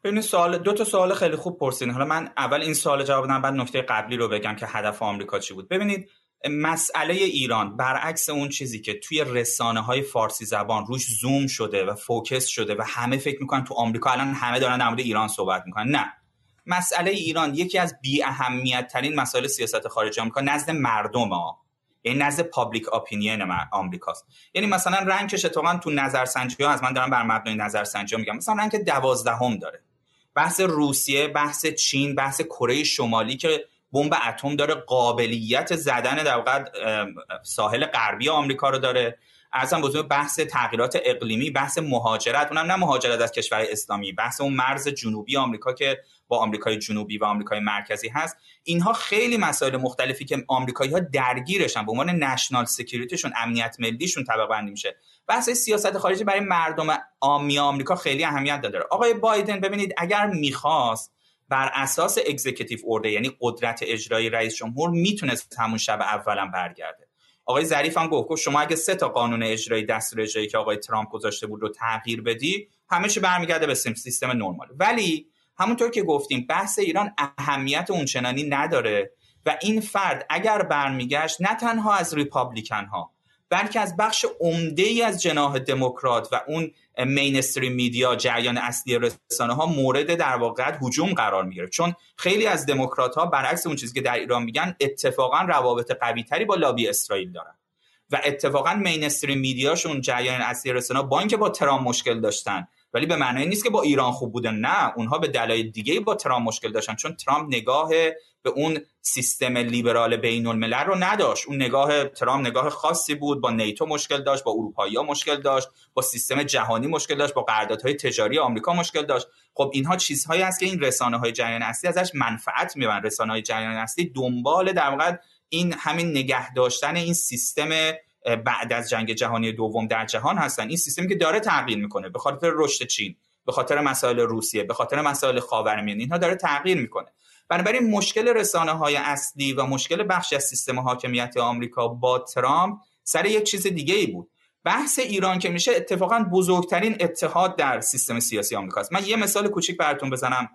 ببینید سوال دو تا سوال خیلی خوب پرسین حالا من اول این سوال جواب بدم بعد نکته قبلی رو بگم که هدف آمریکا چی بود. ببینید مسئله ایران برعکس اون چیزی که توی رسانه های فارسی زبان روش زوم شده و فوکس شده و همه فکر می‌کنن تو آمریکا الان همه دارن در مورد ایران صحبت می‌کنن. نه. مسئله ایران یکی از بی اهمیت ترین مسائل سیاست خارجی آمریکا نزد مردم ها. یعنی نزد public opinion آمریکاست. یعنی مثلا rank ش اتفاقا تو نظرسنجی ها از من دارم بر مبنای نظرسنجی ها میگم. مثلا rank دوازدهم داره. بحث روسیه بحث چین بحث کره شمالی که بمب اتم داره قابلیت زدن در واقع ساحل غربی آمریکا رو داره. عرضم بزرگ بحث تغییرات اقلیمی بحث مهاجرت. اونم نه مهاجرت از کشور اسلامی بحث اون مرز جنوبی آمریکا که آمریکای جنوبی و آمریکای مرکزی هست. اینها خیلی مسائل مختلفی که آمریکایی ها درگیرشن. به عنوان national security شون امنیت ملیشون طبقه بندی میشه. بحث سیاست خارجی برای مردم عامی آمریکا خیلی اهمیت داره. آقای بایدن ببینید اگر می‌خواست بر اساس executive order ه یعنی قدرت اجرایی رئیس جمهور می‌تونست همون شب اولا برگرده. آقای ظریف هم گفت شما اگه سه تا قانون اجرایی دستور اجرایی که آقای ترامپ گذاشته بود رو تغییر بدی همه چی برمیگرده به سیستم نرمال. ولی همونطور که گفتیم بحث ایران اهمیت اونچنانی نداره و این فرد اگر برمیگشت نه تنها از ریپابلیکن ها بلکه از بخش عمده ای از جناح دموکرات و اون مینستریم میدیا جریان اصلی رسانه ها مورد در واقع هجوم قرار می‌گیره چون خیلی از دموکرات ها برعکس اون چیزی که در ایران میگن اتفاقا روابط قوی تری با لابی اسرائیل دارن. و اتفاقا مینستریم میدیاشون جریان اصلی رسانه با اینکه با ترام مشکل داشتن. ولی به معنی نیست که با ایران خوب بودن نه اونها به دلایل دیگه با ترامپ مشکل داشتن چون ترامپ نگاه به اون سیستم لیبرال بین الملل رو نداشت. اون نگاه ترامپ نگاه خاصی بود با نیتو مشکل داشت با اروپایی ها مشکل داشت با سیستم جهانی مشکل داشت با قراردادهای تجاری آمریکا مشکل داشت. خب اینها چیزهایی است که این رسانه های جریان اصلی ازش منفعت می‌برن. رسانه های جریان اصلی دنبال در واقع این همین نگه داشتن این سیستم بعد از جنگ جهانی دوم در جهان هستن. این سیستمی که داره تغییر می‌کنه به خاطر رشد چین به خاطر مسائل روسیه به خاطر مسائل خاورمیانه اینها داره تغییر می‌کنه. بنابراین مشکل رسانه های اصلی و مشکل بخشی از سیستم حاکمیت آمریکا با ترامپ سر یک چیز دیگه ای بود. بحث ایران که میشه اتفاقا بزرگترین اتحاد در سیستم سیاسی آمریکاست. من یه مثال کوچیک براتون بزنم.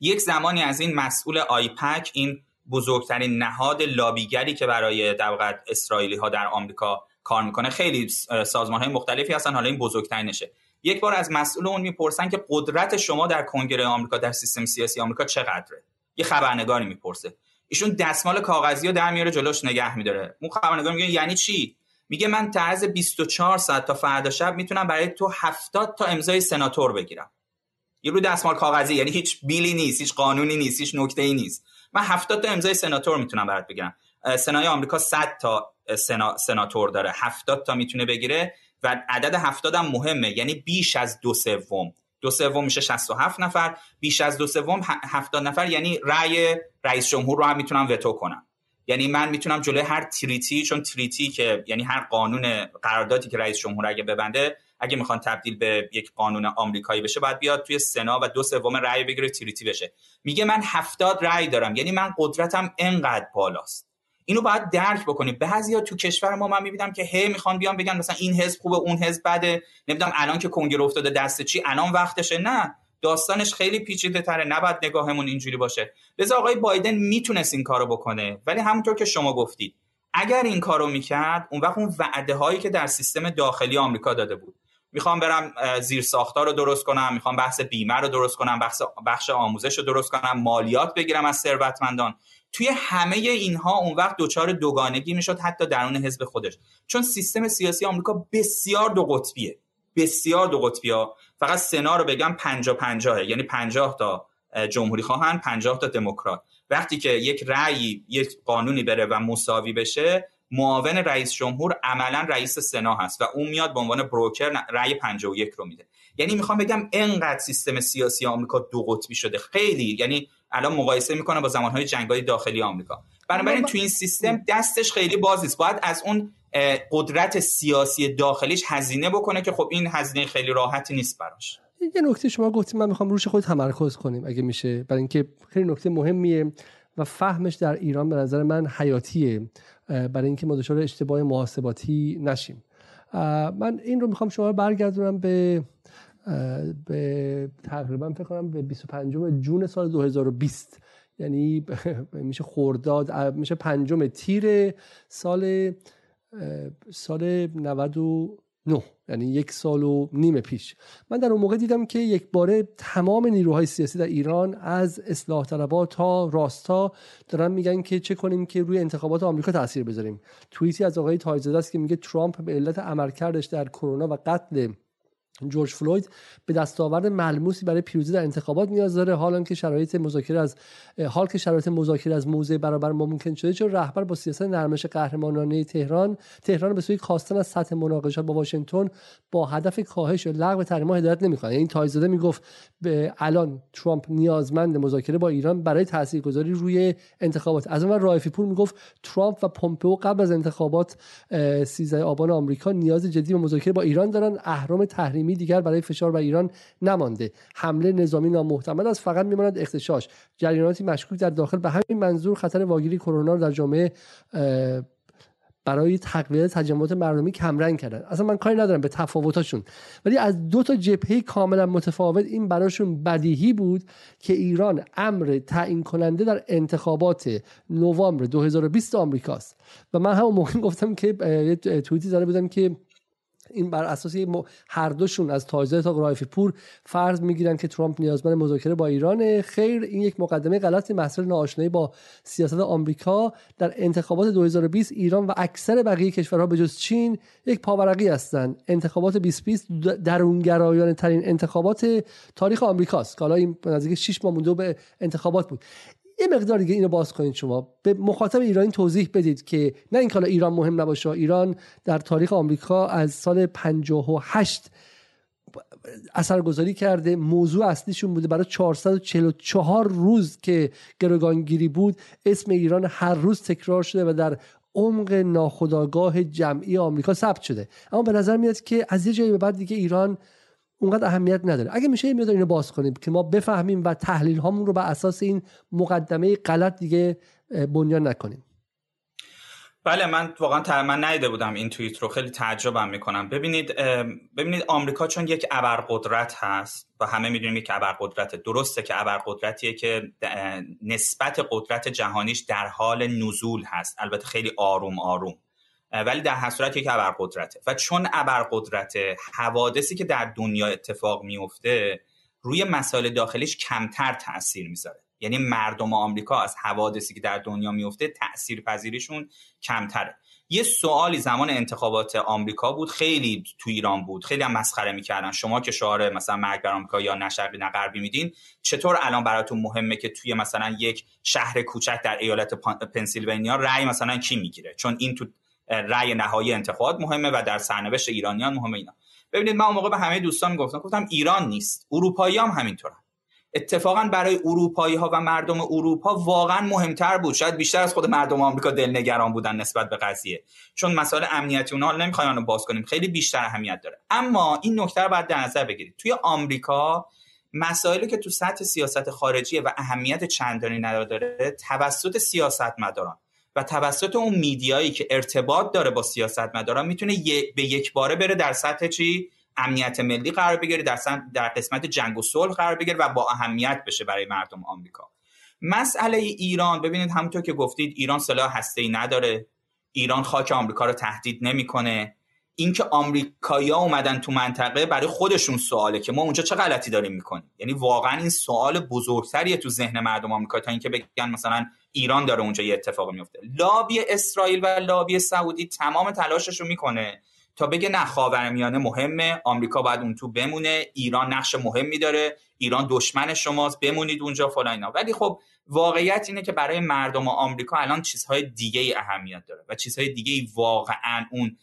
یک زمانی از این مسئول آیپک این بزرگترین نهاد لابیگری که برای در اسرائیلی ها در آمریکا کار می‌کنه. خیلی سازمان های مختلفی هستن حالا این بزرگترینشه. یک بار از مسئول اون می‌پرسن که قدرت شما در کنگره آمریکا در سیستم سیاسی آمریکا چقدره؟ یه خبرنگاری می‌پرسه. ایشون دستمال کاغذی رو در میاره جلوش نگه میداره. اون خبرنگار میگه یعنی چی؟ میگه من طرز 24 ساعت تا فردا شب می‌تونم برای تو 70 تا امضای سناتور بگیرم. یه رو دستمال کاغذی یعنی هیچ بیلی نیست هیچ قانونی نیست هیچ نکته ای نیست. من 70 تا امضای سناتور می‌تونم برات بگیرم. سنای آمریکا 100 تا سنا... سناتور داره. 70 تا می‌تونه بگیره و عدد 70 هم مهمه. یعنی بیش از دو سوم. دو سوم میشه 67 نفر. بیش از دو سوم 70 نفر. یعنی رأی رئیس جمهور رو هم می‌تونم وتو کنم. یعنی من می‌تونم جلوی هر تریتی چون تریتی که یعنی هر قانون قراردادی که رئیس جمهور اگه ببنده اگه می‌خوان تبدیل به یک قانون آمریکایی بشه باید بیاد توی سنا و دو سوم رأی بگیره تریتی بشه. میگه من 70 رأی دارم یعنی من قدرتم انقدر بالاست. اینو باید درک بکنید بعضیا تو کشور ما من می‌بینم که هی می‌خوان بیان بگن مثلا این حزب خوبه اون حزب بده. نمی‌دونم الان که کنگره افتاده دست چی الان وقتشه. نه داستانش خیلی پیچیده تره نباید نگاهمون اینجوری باشه. لذا آقای بایدن می‌تونست این کارو بکنه ولی همونطور که شما گفتید اگر این کارو می‌کرد اون وقت اون وعده هایی که در سیستم داخلی آمریکا داده بود می‌خوام برم زیر ساختار رو درست کنم می‌خوام بحث بیمه رو درست کنم بخش بخش آموزش رو درست کنم مالیات بگیرم از ثروتمندان. توی همه اینها اون وقت دچار دوگانگی می‌شد حتی درون حزب خودش. چون سیستم سیاسی آمریکا بسیار دو قطبیه. بسیار دو قطبی ها فقط سنا رو بگم 50 50 یعنی 50 تا جمهوری خواهن 50 تا دموکرات. وقتی که یک رأی یک قانونی بره و مساوی بشه معاون رئیس جمهور عملا رئیس سنا هست و اون میاد به عنوان بروکر رأی 51 رو میده. یعنی می‌خوام بگم انقدر سیستم سیاسی آمریکا دو قطبی شده. خیلی. یعنی الان مقایسه می‌کنه با زمانهای جنگ‌های داخلی آمریکا. بنابراین تو این سیستم دستش خیلی باز نیست. باید از اون قدرت سیاسی داخلیش هزینه بکنه که خب این هزینه خیلی راحتی نیست براش. یه نکته شما گفتیم من می‌خوام روش خود تمرکز کنیم اگه میشه. برای اینکه خیلی نکته مهمیه. و فهمش در ایران به نظر من حیاتیه برای اینکه ما دچار اشتباه محاسباتی نشیم. من این رو می‌خوام شما رو برگردونم به به تقریبا فکر کنم به 25 جون سال 2020 یعنی میشه خورداد میشه پنجم تیر سال سال 99 یعنی یک سال و نیم پیش. من در اون موقع دیدم که یک باره تمام نیروهای سیاسی در ایران از اصلاح طلبات تا راستا دارن میگن که چه کنیم که روی انتخابات آمریکا تاثیر بذاریم. توییتی از آقای تایزاده است که میگه ترامپ به علت عملکردش در کرونا و قتل جورج فلوید به دستاورد ملموسی برای پیروزی در انتخابات نیاز داره. حالا که شرایط مذاکره از حال که شرایط مذاکره از موضع برابر ممکن شده چون رهبر با سیاست نرمش قهرمانانه تهران تهران به سوی کاستن از سطح مناقشات با واشنگتن با هدف کاهش و لغو تحریم‌ها هدایت نمی‌کنه. یعنی تایزاده می‌گفت به الان ترامپ نیازمند مذاکره با ایران برای تاثیرگذاری روی انتخابات. از اون رایفی پور می‌گفت ترامپ و پومپئو قبل از انتخابات 13 آبان آمریکا نیاز جدی به مذاکره با ایران دارن. اهرام تحریم دیگر برای فشار بر ایران نمانده. حمله نظامی نامحتمل است. فقط میماند اختشاش. جریاناتی مشکوک در داخل به همین منظور خطر واگیری کرونا رو در جامعه برای تقویت تجمعات مردمی کمرنگ کردن. اصلا من کاری ندارم به تفاوتاشون. ولی از دو تا جبهه کاملا متفاوت این براشون بدیهی بود که ایران امر تعیین کننده در انتخابات نوامبر 2020 آمریکاست. و من همون موقع گفتم که توییتی زده بودم که این بر اساس هر دوشون از تاجر تا رایفی پور فرض می‌گیرن که ترامپ نیازمند مذاکره با ایران خیر این یک مقدمه غلط محصول ناآشنایی با سیاست آمریکا در انتخابات 2020 ایران و اکثر بقیه کشورها به جز چین یک پاورقی هستند. انتخابات 2020 درونگرایانه ترین انتخابات تاریخ آمریکاست. که حالا این نزدیک 6 ماه مونده به انتخابات بود. یه مقدار دیگه اینو باز کنید شما. به مخاطب ایرانی توضیح بدید که نه اینکه ایران مهم نباشه ایران در تاریخ آمریکا از سال 58 اثرگذاری کرده. موضوع اصلیشون بوده برای 444 روز که گروگانگیری بود. اسم ایران هر روز تکرار شده و در عمق ناخداگاه جمعی آمریکا ثبت شده. اما به نظر میاد که از یه جایی به بعد دیگه ایران اونقدر اهمیت نداره. اگه میشه یه اینو باز کنیم که ما بفهمیم و تحلیل هامون رو بر اساس این مقدمه غلط دیگه بنیان نکنیم. بله من واقعا من نیده بودم این توییت رو. خیلی تعجبم می‌کنم. ببینید ببینید آمریکا چون یک ابرقدرت هست و همه می‌دونیم یک ابرقدرت درسته که ابرقدرتیه که نسبت قدرت جهانیش در حال نزول هست. البته خیلی آروم آروم. ولی در هر صورت یک ابرقدرته. و چون ابرقدرته حوادثی که در دنیا اتفاق میفته روی مسائل داخلیش کمتر تاثیر می‌ذاره. یعنی مردم آمریکا از حوادثی که در دنیا میفته تاثیر پذیریشون کمتره. یه سوالی زمان انتخابات آمریکا بود خیلی تو ایران بود. خیلی هم مسخره می‌کردن. شما که شعار مثلا مرگ بر آمریکا یا نه شرقی نه غربی میدین چطور الان براتون مهمه که توی مثلا یک شهر کوچک در ایالت پنسیلوانیا رأی مثلا کی می‌گیره؟ چون این تو رأی نهایی انتخابات مهمه و در سرنوشت ایرانیان مهمه اینا. ببینید من اون موقع به همه دوستان می‌گفتم گفتم ایران نیست اروپایی هم همینطورن. اتفاقا برای اروپایی ها و مردم اروپا واقعا مهمتر بود. شاید بیشتر از خود مردم آمریکا دلنگران بودن نسبت به قضیه. چون مسائل امنیتی اونها نمی‌خوایم رو باز کنیم. خیلی بیشتر اهمیت داره. اما این نکته رو باید در نظر بگیرید. توی آمریکا مسائلی که تو سطح سیاست خارجی و اهمیت چندانی نداره توسط سیاستمداران. و توسط اون میدیایی که ارتباط داره با سیاستمداران می‌تونه به یک باره بره در سطح چی؟ امنیت ملی قرار بگیره در, در قسمت جنگ و صلح قرار بگیره و با اهمیت بشه برای مردم آمریکا. مسئله ایران ببینید همونطور که گفتید ایران سلاح ای نداره. ایران خاک آمریکا رو تهدید نمی‌کنه. اینکه آمریکایی‌ها اومدن تو منطقه برای خودشون سواله که ما اونجا چه غلطی داریم می‌کنیم. یعنی واقعا این سوال بزرگتریه تو ذهن مردم آمریکا تا اینکه بگن مثلا ایران داره اونجا یه اتفاقی میفته لابی اسرائیل و لابی سعودی تمام تلاشش رو می‌کنه تا بگه نه خاورمیانه مهمه آمریکا باید اون تو بمونه ایران نقش مهمی داره ایران دشمن شماست بمونید اونجا فلان ولی خب واقعیت اینه که برای مردم آمریکا الان چیزهای دیگه اهمیت داره و چیزهای دیگه واقعا اون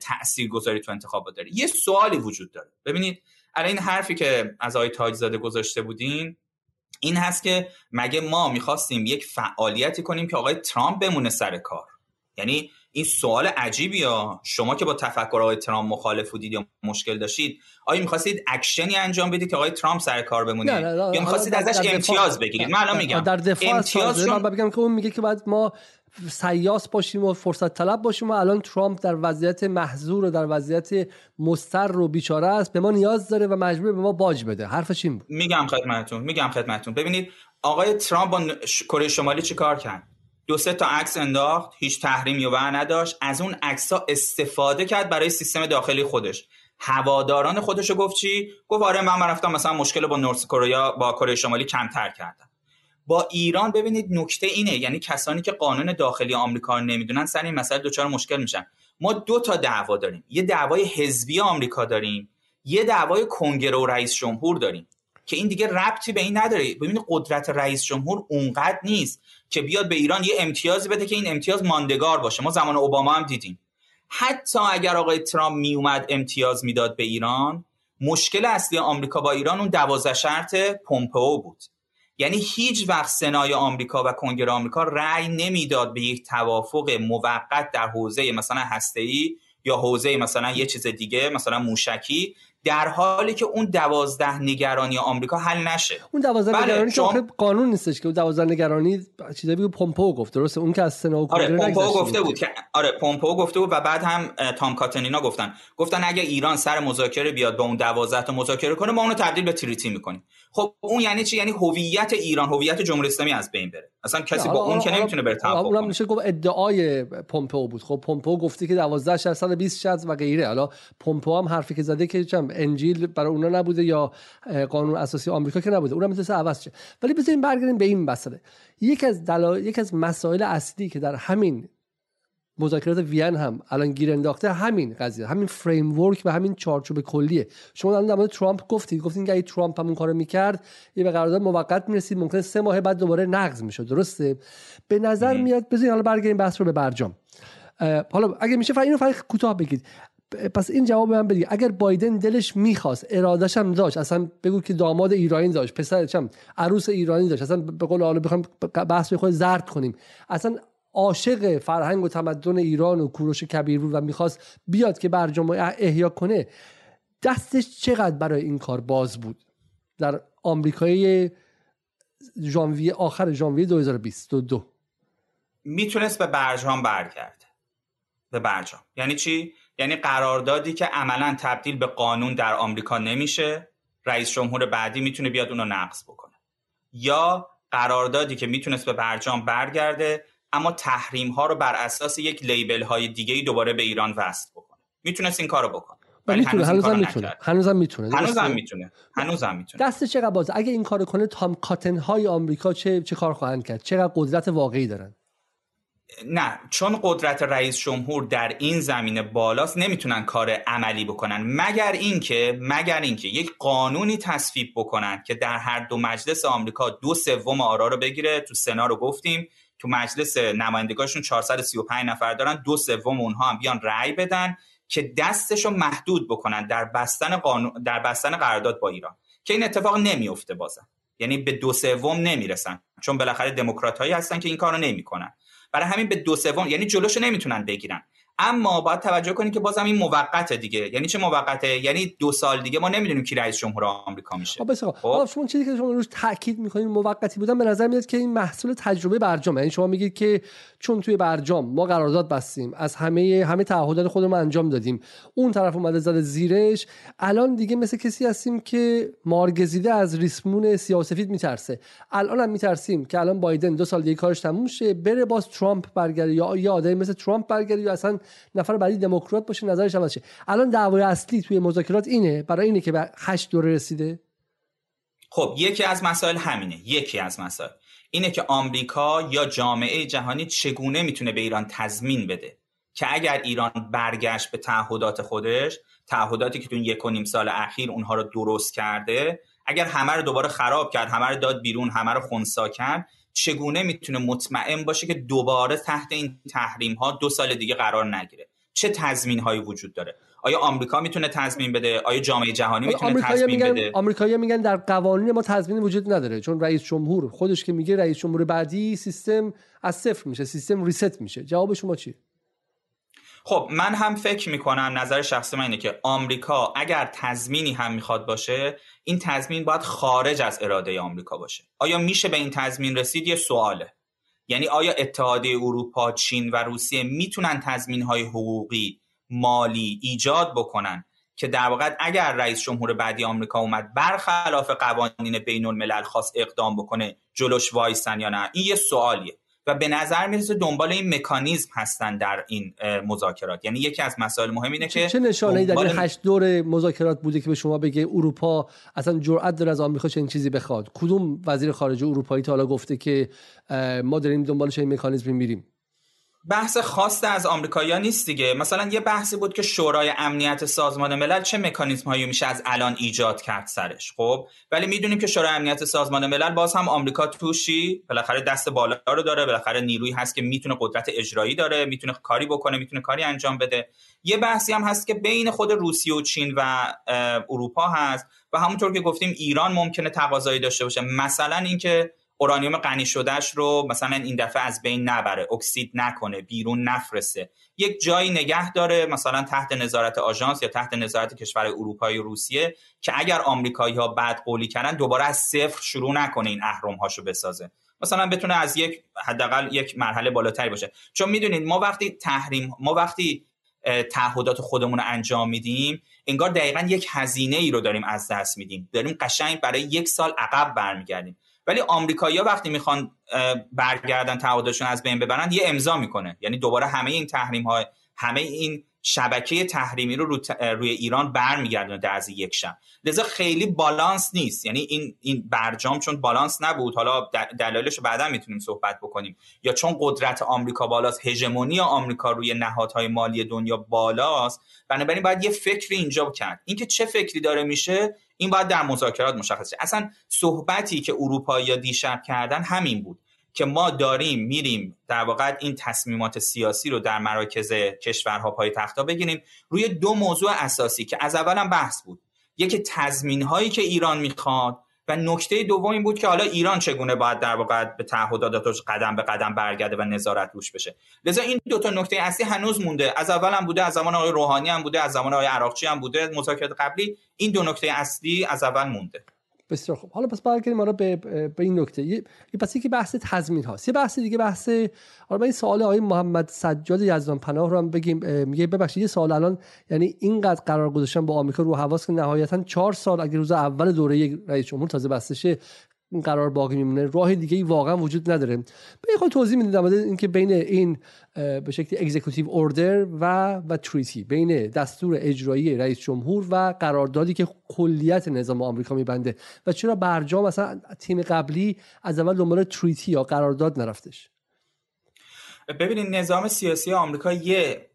تأثیر گذاری تو انتخابات داره. یه سوالی وجود داره. ببینید الان این حرفی که از آقای تاجزاده گذاشته بودین این هست که مگه ما می‌خواستیم یک فعالیتی کنیم که آقای ترامپ بمونه سر کار؟ یعنی این سوال عجیبی ها. شما که با تفکر آقای ترامپ مخالف بودید یا مشکل داشتید آیا می‌خواستید اکشنی انجام بدید که آقای ترامپ سر کار بمونه یا می‌خواستید ازش امتیاز بگیرید؟ من الان میگم. در دفاع امتیاز من بگم که اون میگه که بعد ما سیاس باشیم و فرصت طلب باشیم و الان ترامپ در وضعیت محظور و در وضعیت مضطر و بیچاره است به ما نیاز داره و مجبور به ما باج بده. حرفش این بود. میگم خدمتتون میگم خدمتتون. ببینید آقای ترامپ با کره شمالی چیکار کرد؟ دو سه تا عکس انداخت هیچ تحریمی و نداشت. از اون عکس ها استفاده کرد برای سیستم داخلی خودش. هواداران خودش گفت چی؟ گفت آره من رفتم مثلا مشکل با نورس کره با کره شمالی کمتر کردم. با ایران ببینید نکته اینه یعنی کسانی که قانون داخلی آمریکا رو نمی‌دونن سر این مسئله دچار مشکل میشن. ما دو تا دعوا داریم. یه دعوای حزبی آمریکا داریم یه دعوای کنگره و رئیس جمهور داریم که این دیگه ربطی به این نداره. ببینید قدرت رئیس جمهور اونقدر نیست. که بیاد به ایران یه امتیازی بده که این امتیاز ماندگار باشه. ما زمان اوباما هم دیدیم. حتی اگر آقای ترامپ میومد امتیاز می‌داد به ایران مشکل اصلی آمریکا با ایران اون دوازده شرط پومپئو بود. یعنی هیچ وقت سنای آمریکا و کنگره آمریکا رأی نمی‌داد به یک توافق موقت در حوزه مثلا هسته‌ای یا حوزه مثلا یه چیز دیگه مثلا موشکی در حالی که اون دوازده نگرانی آمریکا حل نشه. اون دوازده بله نگرانی که قانون نیستش که اون دوازده نگرانی چیزایی بود پومپو گفت درسته؟ اون که از سنا آره پومپو گفته بود که آره پومپو گفته بود و بعد هم تام کاتنینا گفتن. گفتن اگه ایران سر مذاکره بیاد با اون دوازده تا مذاکره کنه ما اونو تبدیل به تریتی می‌کنیم. خب اون یعنی چی؟ یعنی هویت ایران هویت جمهوری اسلامی از بین بره. اصلا کسی با اون که نمی‌تونه بره توافق اونم میشه گفت ادعای پومپو بود. خب پومپو گفته که 12 درصد 20 و غیره. حالا پومپو هم حرفی که زده که چم انجیل برای اونا نبوده یا قانون اساسی آمریکا که نبوده. اونم مثل عوض شه. ولی بذاریم برگردیم به این مسئله. یک از دلا... یک از مسائل اصلی که در همین مذاکرات وین هم الان گیر انداخته. همین قضیه همین فریم ورک و همین چارچوب کلیه. شما الان در مورد ترامپ گفتید گفتین که اگه ترامپ همون کارو می‌کرد یه به قرارداد موقت می‌رسید ممکن سه ماه بعد دوباره نقض می‌شد. درسته؟ به نظر میاد بزنین حالا برگردیم بحث رو به برجام. حالا اگه میشه فقط اینو فقط کوتاه بگید. پس این جواب من بدید اگر بایدن دلش می‌خواست ارادش هم داشت اصلا بگو که داماد ایرانی داشت پسر چم عروس ایرانی داشت اصلا به قول حالا بخوام بحث خود زرد کنیم. اصلا عاشق فرهنگ و تمدن ایران و کوروش کبیر بود و می‌خواست بیاد که برجام احیا کنه دستش چقدر برای این کار باز بود؟ در آمریکای ژانویه آخر ژانویه 2022 می‌تونست به برجام برگرده. به برجام. یعنی چی؟ یعنی قراردادی که عملا تبدیل به قانون در آمریکا نمیشه رئیس جمهور بعدی می‌تونه بیاد اونو نقض بکنه. یا قراردادی که می‌تونست به برجام برگرده اما تحریم ها رو بر اساس یک لیبل های دیگه دوباره به ایران وصل بکنه. می‌تونست این کارو بکنه. ولی می‌تونه. هنوزم می‌تونه. هنوزم می‌تونه. هنوزم می‌تونه. هنوزم می‌تونه. دست چقدر باز اگه این کارو کنه تام کاتن های آمریکا چه چه کار خواهند کرد؟ چقدر قدرت واقعی دارن؟ نه. چون قدرت رئیس جمهور در این زمینه بالاست نمی‌تونن کار عملی بکنن. مگر اینکه مگر اینکه یک قانونی تصویب بکنن که در هر دو مجلس آمریکا دو سوم آرا رو بگیره تو سنا رو گفتیم تو مجلس نمایندگانشون 435 نفر دارن دو سوم اونها هم بیان رأی بدن که دستشو محدود بکنن در بستن قانون در بستن قرارداد با ایران. که این اتفاق نمیفته بازم. یعنی به دو سوم نمی‌رسن. چون بالاخره دموکرات هایی هستن که این کارو نمی‌کنن. برای همین به دو سوم یعنی جلوشو نمی‌تونن بگیرن. اما باید توجه کنید که بازم این موقته دیگه. یعنی چه موقته؟ یعنی دو سال دیگه ما نمی‌دونیم کی رئیس جمهور آمریکا میشه. خب خب. شما چیزی که شما روش تاکید می‌کنید موقتی بودن به نظر میاد که این محصول تجربه برجام یعنی شما میگید که چون توی برجام ما قرارداد بستیم از همه همه تعهدات خودمون انجام دادیم. اون طرف اومده زده زیرش. الان دیگه مثل کسی هستیم که مارگزیده از ریسمون سیاسفید میترسه. الان هم میترسیم که الان بایدن دو سال دیگه کارش تموم شه بره باز ترامپ برگرده یا یه آدمی مثل ترامپ برگرده یا اصلا نفر بعدی دموکرات باشه نظرش عوض شه الان دعوای اصلی توی مذاکرات اینه. برای اینه که به هشت دوره رسیده. خب یکی از مسائل همینه. یکی از مسائل. اینه که آمریکا یا جامعه جهانی چگونه می‌تونه به ایران تضمین بده که اگر ایران برگشت به تعهدات خودش تعهداتی که تو یک و نیم سال اخیر اونها رو درست کرده اگر همه رو دوباره خراب کرد همه رو داد بیرون همه رو خونسا کرد چگونه می‌تونه مطمئن باشه که دوباره تحت این تحریم ها دو سال دیگه قرار نگیره؟ چه تضمین هایی وجود داره؟ آیا آمریکا می‌تونه تضمین بده؟ آیا جامعه جهانی می‌تونه تضمین میگن، بده؟ آمریکایی‌ها میگن در قوانین ما تضمین وجود نداره چون رئیس جمهور خودش که میگه رئیس جمهور بعدی سیستم از صفر میشه سیستم ریست میشه. جواب شما چیه؟ خب من هم فکر می‌کنم نظر شخصی من اینه که آمریکا اگر تضمینی هم می‌خواد باشه این تضمین باید خارج از اراده آمریکا باشه. آیا میشه به این تضمین رسید؟ یه سواله. یعنی آیا اتحادیه اروپا چین و روسیه می‌تونن تضمین های حقوقی مالی ایجاد بکنن که در واقع اگر رئیس جمهور بعدی آمریکا اومد برخلاف قوانین بین الملل خاص اقدام بکنه جلوش وایسن یا نه این یه سوالیه. و به نظر می‌رسه دنبال این مکانیزم هستن در این مذاکرات. یعنی یکی از مسائل مهم اینه که چه نشانه‌ای در این هشت دور مذاکرات بوده که به شما بگه اروپا اصلا جرأت داره از آمریکا چنین چیزی بخواد؟ کدوم وزیر خارجه اروپایی تا حالا گفته که ما داریم دنبال چنین مکانیزمی میریم؟ بحث خاص از آمریکایی‌ها نیست دیگه. مثلا یه بحثی بود که شورای امنیت سازمان ملل چه مکانیزم هایی میشه از الان ایجاد کرد سرش خب؟ ولی می‌دونیم که شورای امنیت سازمان ملل باز هم آمریکا توشی بالاخره دست بالا رو داره بالاخره نیرویی هست که می‌تونه قدرت اجرایی داره می‌تونه کاری بکنه می‌تونه کاری انجام بده. یه بحثی هم هست که بین خود روسیه و چین و اروپا هست و همونطور که گفتیم ایران ممکنه تقاضایی داشته باشه. مثلا اینکه اورانیوم غنی شدهش رو مثلا این دفعه از بین نبره اکسید نکنه بیرون نفرسته یک جایی نگه داره مثلا تحت نظارت آژانس یا تحت نظارت کشور اروپایی روسیه که اگر آمریکایی ها بعد قولی کردن دوباره از صفر شروع نکنه این اهرم هاشو بسازه. مثلا بتونه از یک حداقل یک مرحله بالاتری باشه. چون می‌دونید ما وقتی تحریم ما وقتی تعهدات خودمون رو انجام میدیم انگار دقیقا یک هزینه ای رو داریم از دست میدیم. داریم قشنگ برای یک سال عقب برمیگردیم. ولی آمریکایی‌ها وقتی می‌خوان برگردن تعهدشون از بین ببرن یه امضا می‌کنه. یعنی دوباره همه این تحریم ها همه این شبکه تحریمی رو, روی ایران برمیگردونه در از یک شب. لذا خیلی بالانس نیست. یعنی این این برجام چون بالانس نبود. حالا دلایلش رو بعدا می‌تونیم صحبت بکنیم. یا چون قدرت آمریکا بالاست هژمونی آمریکا روی نهادهای مالی دنیا بالاست بنابراین باید یه فکری اینجا کرد. اینکه چه فکری داره میشه؟ این باید در مذاکرات مشخص شه. اصلا صحبتی که اروپایی دیشب کردن همین بود که ما داریم میریم در واقع این تصمیمات سیاسی رو در مراکز کشورها پای تختا بگیریم. روی دو موضوع اساسی که از اولم بحث بود. یکی تضمین هایی که ایران می‌خواد و نکته دوم این بود که حالا ایران چگونه باید در واقع به تعهداتش قدم به قدم برگرده و نظارت روش بشه. لذا این دو تا نکته اصلی هنوز مونده. از اول هم بوده از زمان آقای روحانی هم بوده از زمان آقای عراقچی هم بوده. مذاکرات قبلی این دو نکته اصلی از اول مونده. بسیار خوب. حالا پس برگردیم ما به, به این نکته. یه پس که بحث تضمین هاست. یه بحث دیگه بحث حالا این سوال آقای محمد سجاد یزدان پناه رو هم بگیم. میگه ببخشید یه سوال الان یعنی اینقدر قرار گذاشتن با آمریکا رو حواس که نهایتا چهار سال اگه روز اول دوره رئیس جمهور تازه بسته قرار باقی میمونه. راه دیگه ای واقعا وجود نداره. به خود توضیح می‌دید در اینکه بین این به شکلی اگزیکوتیو اوردر و و تریتی بین دستور اجرایی رئیس جمهور و قراردادی که کلیت نظام آمریکا میبنده. و چرا برجام مثلا تیم قبلی از اول دنبال تریتی یا قرارداد نرفتش؟ ببینید نظام سیاسی آمریکا یه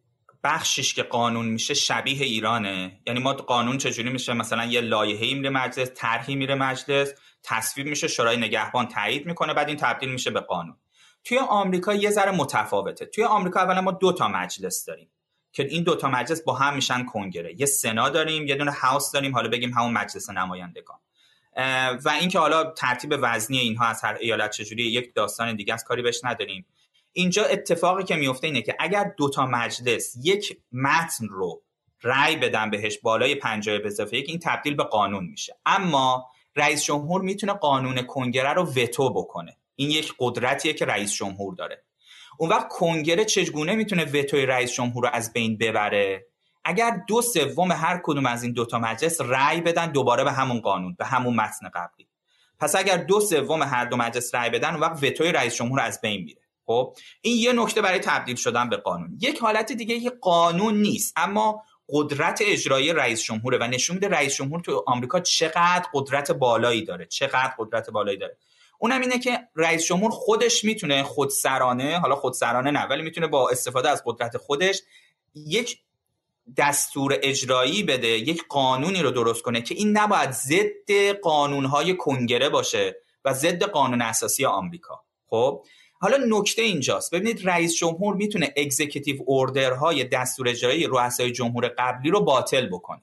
بخشش که قانون میشه شبیه ایرانه. یعنی ما قانون چجوری میشه؟ مثلا یه لایحه‌ای میره مجلس طرحی میره مجلس تصویب میشه شورای نگهبان تایید می‌کنه بعد این تبدیل میشه به قانون. توی آمریکا یه ذره متفاوته. توی آمریکا اولا ما دو تا مجلس داریم که این دو تا مجلس با هم میشن کنگره. یه سنا داریم یه دونه هاوس داریم حالا بگیم همون مجلس نمایندگان. و اینکه حالا ترتیب وزنی اینها از هر ایالت چجوری یک داستان دیگه از کاری بهش نداریم. اینجا اتفاقی که میفته اینه که اگر دو تا مجلس یک متن رو رأی بدن بهش بالای 50 به اضافه یک این تبدیل به قانون میشه. اما رئیس جمهور می‌تونه قانون کنگره رو وتو بکنه. این یک قدرتیه که رئیس جمهور داره. اون وقت کنگره چگونه می‌تونه وتوی رئیس جمهور رو از بین ببره؟ اگر دو سوم هر کدوم از این دوتا مجلس رأی بدن دوباره به همون قانون به همون متن قبلی. پس اگر دو سوم هر دو مجلس رأی بدن اون وقت وتوی رئیس جمهور از بین میره. خب این یه نکته برای تبدیل شدن به قانون. یک حالت دیگه که قانون نیست اما قدرت اجرایی رئیس جمهوره و نشون میده رئیس جمهور تو آمریکا چقدر قدرت بالایی داره چقدر قدرت بالایی داره. اونم اینه که رئیس جمهور خودش می‌تونه خودسرانه حالا خودسرانه نه ولی می‌تونه با استفاده از قدرت خودش یک دستور اجرایی بده یک قانونی رو درست کنه که این نباید ضد قانونهای کنگره باشه و ضد قانون اساسی آمریکا. خب؟ حالا نکته اینجاست. ببینید رئیس جمهور می‌تونه executive order های دستور اجرایی رؤسای جمهور قبلی رو باطل بکنه.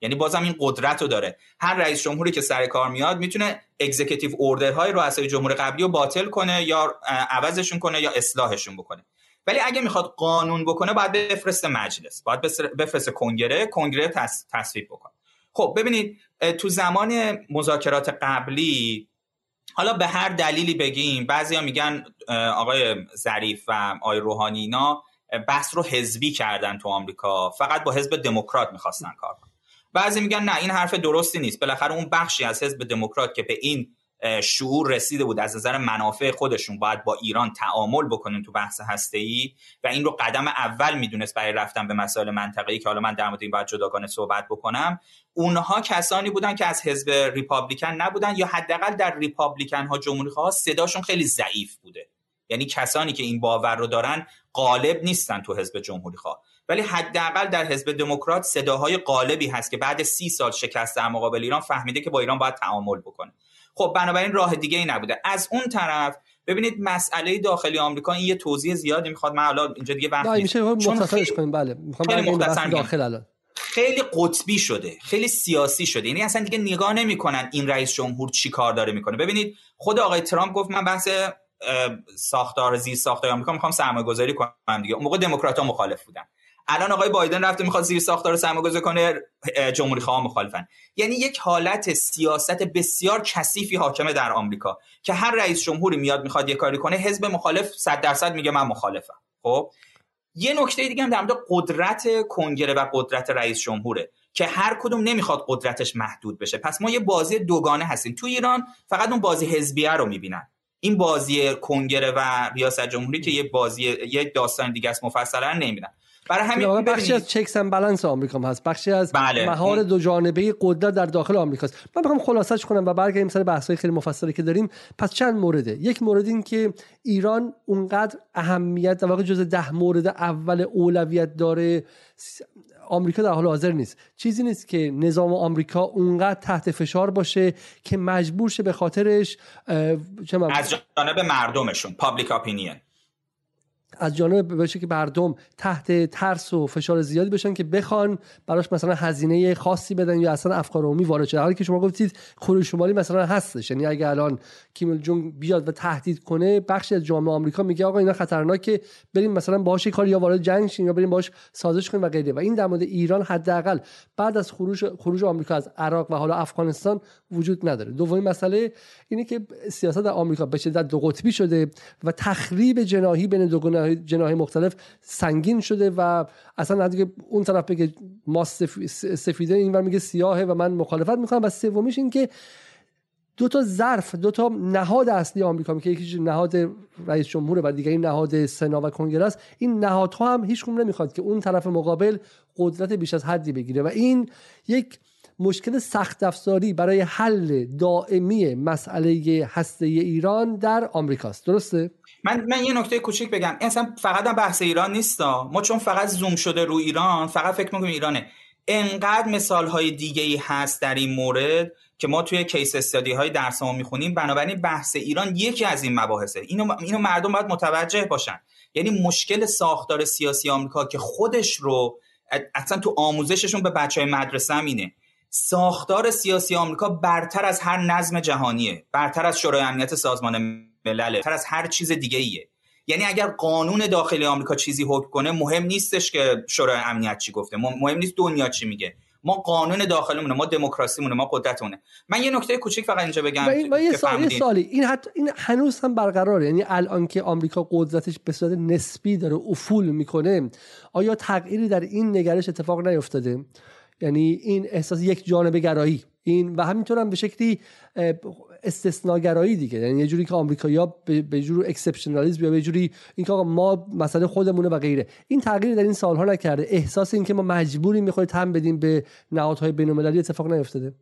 یعنی بازم این قدرت رو داره. هر رئیس جمهوری که سر کار میاد می‌تونه executive order های رؤسای جمهور قبلی رو باطل کنه یا عوضشون کنه یا اصلاحشون بکنه. ولی اگه می‌خواد قانون بکنه باید بفرسته مجلس. باید بفرسته کنگره کنگره تصویب بکنه. خب ببینید تو زمان مذاکرات قبلی حالا به هر دلیلی بگیم بعضیا میگن آقای ظریف و آقای روحانی اینا بحث رو حزبی کردن تو آمریکا. فقط با حزب دموکرات می‌خواستن کار کنن. بعضی میگن نه این حرف درستی نیست. بالاخره اون بخشی از حزب دموکرات که به این شعور رسیده بود. از نظر منافع خودشون باید با ایران تعامل بکنن تو بحث هسته ای و این رو قدم اول می‌دونست برای رفتن به مسائل منطقه‌ای که حالا من در مورد این باید جداگانه صحبت بکنم. اونها کسانی بودن که از حزب ریپابلیکن نبودن یا حداقل در ریپابلیکن ها جمهوری ها صداشون خیلی ضعیف بوده. یعنی کسانی که این باور رو دارن غالب نیستن تو حزب جمهوری خواه ولی حداقل در حزب دموکرات صداهای غالبی هست که بعد سی سال شکست در مقابل ایران فهمیده که با ایران باید تعامل بکنه. خب بنابراین راه دیگه ای نبوده. از اون طرف ببینید مسئله داخلی آمریکا این یه توضیح زیادی می‌خواد. من حالا اینجا دیگه وقت میشه مختصرش کنیم. بله می‌خوام داخل الان. خیلی قطبی شده خیلی سیاسی شده. یعنی اصلا دیگه نگاه نمی‌کنن این رئیس جمهور چی کار داره می‌کنه. ببینید خود آقای ترامپ گفت من بحث ساختار زیر ساختار آمریکا می‌خوام سرمایه گذاری کنم دیگه. اون موقع دموکرات مخالف بودن. الان آقای بایدن رفته می‌خواد زیر ساختار سرمایه‌گذاری کنه جمهوری خواه مخالفن. یعنی یک حالت سیاست بسیار کثیفی حاکمه در آمریکا که هر رئیس جمهوری میاد می‌خواد یه کاری کنه حزب مخالف 100 درصد میگه من مخالفم. خب؟ یه نکته دیگه هم در مورد قدرت کنگره و قدرت رئیس جمهوره که هر کدوم نمی‌خواد قدرتش محدود بشه. پس ما یه بازی دوگانه هستیم. تو ایران فقط اون بازی حزبیه رو می‌بینن. این بازی کنگره و ریاست جمهوری که یه بازی یه داستان دیگه است مفصلا نمی‌بینن. برای همین بخشی از چکس اند بالانس آمریکا هست. بخشی از بله. مهار دو جانبه قدرت در داخل آمریکا است من می‌خوام خلاصش کنم و برگردیم سر بحث‌های خیلی مفصلی که داریم. پس چند مورده. یک مورد این که ایران اونقدر اهمیت در واقع جز ده مورد اول اولویت داره آمریکا در حال حاضر نیست. چیزی نیست که نظام آمریکا اونقدر تحت فشار باشه که مجبور شه به خاطرش از جانب مردمشون پابلیک اپینین از جانب بشه که مردم تحت ترس و فشار زیادی بشن که بخوان براش مثلا هزینه خاصی بدن یا اصلا افکار عمومی وارد شه حالی که شما گفتید کره شمالی مثلا هستش. یعنی اگه الان کیم جونگ بیاد و تهدید کنه بخشی از جامعه آمریکا میگه آقا اینا خطرناکه بریم مثلا باهاش کاری یا وارد جنگ شیم یا بریم باهاش سازش کنیم و غیره. و این در مورد ایران حداقل بعد از خروج خروج آمریکا از عراق و حالا افغانستان وجود نداره. دومین مسئله اینه که سیاست آمریکا به شدت دو قطبی شده و تخریب جناحی بین دو جناح مختلف سنگین شده و اصلا دیگه اون طرف بگه ما سفیده اینور میگه سیاهه و من مخالفت می‌کنم و سومیش این که دو تا ظرف دو تا نهاد اصلی آمریکا که یکیش نهاد رئیس جمهوره و دیگری نهاد سنا و کنگره است این نهادها هم هیچ نمی‌خواد که اون طرف مقابل قدرت بیش از حدی بگیره و این یک مشکل سخت افزاری برای حل دائمی مسئله هسته ایران در آمریکاست. درسته؟ من من یه نکته کوچیک بگم. اصلا فقط هم بحث ایران نیستا. ما چون فقط زوم شده رو ایران فقط فکر می‌کنیم ایرانه. انقدر مثال های دیگه ای هست در این مورد که ما توی کیس استادی های درس ما می‌خونیم. بنابراین بحث ایران یکی از این مباحثه. اینو, اینو مردم باید متوجه باشن. یعنی مشکل ساختار سیاسی آمریکا که خودش رو اصلا تو آموزششون به بچه های مدرسه هم اینه. ساختار سیاسی آمریکا برتر از هر نظم جهانیه برتر از شورای امنیت سازمان ملل برتر از هر چیز دیگه ایه یعنی اگر قانون داخلی آمریکا چیزی حکم کنه مهم نیستش که شورای امنیت چی گفته مهم نیست دنیا چی میگه. ما قانون داخلیمونه ما دموکراسیمونه ما قدرتمونه. من یه نکته کوچیک فقط اینجا بگم این یه سالی. این حتی این هنوز هم برقراره. یعنی الان که آمریکا قدرتش به صورت نسبی داره افول می‌کنه آیا تغییری در این نگرش اتفاق نیفتاده یعنی این احساس یک جانبه گرایی. این و همینطور هم به شکلی استثناگرایی دیگه. یعنی یه جوری که آمریکایی‌ها به جور اکسپشنالیسم یا به جوری اینکه آقا ما مثلا خودمونه و غیره. این تغییر در این سالها نکرده. احساس این که ما مجبوریم می‌خوایم تم بدیم به نهادهای بین‌المللی اتفاق نیفتاده.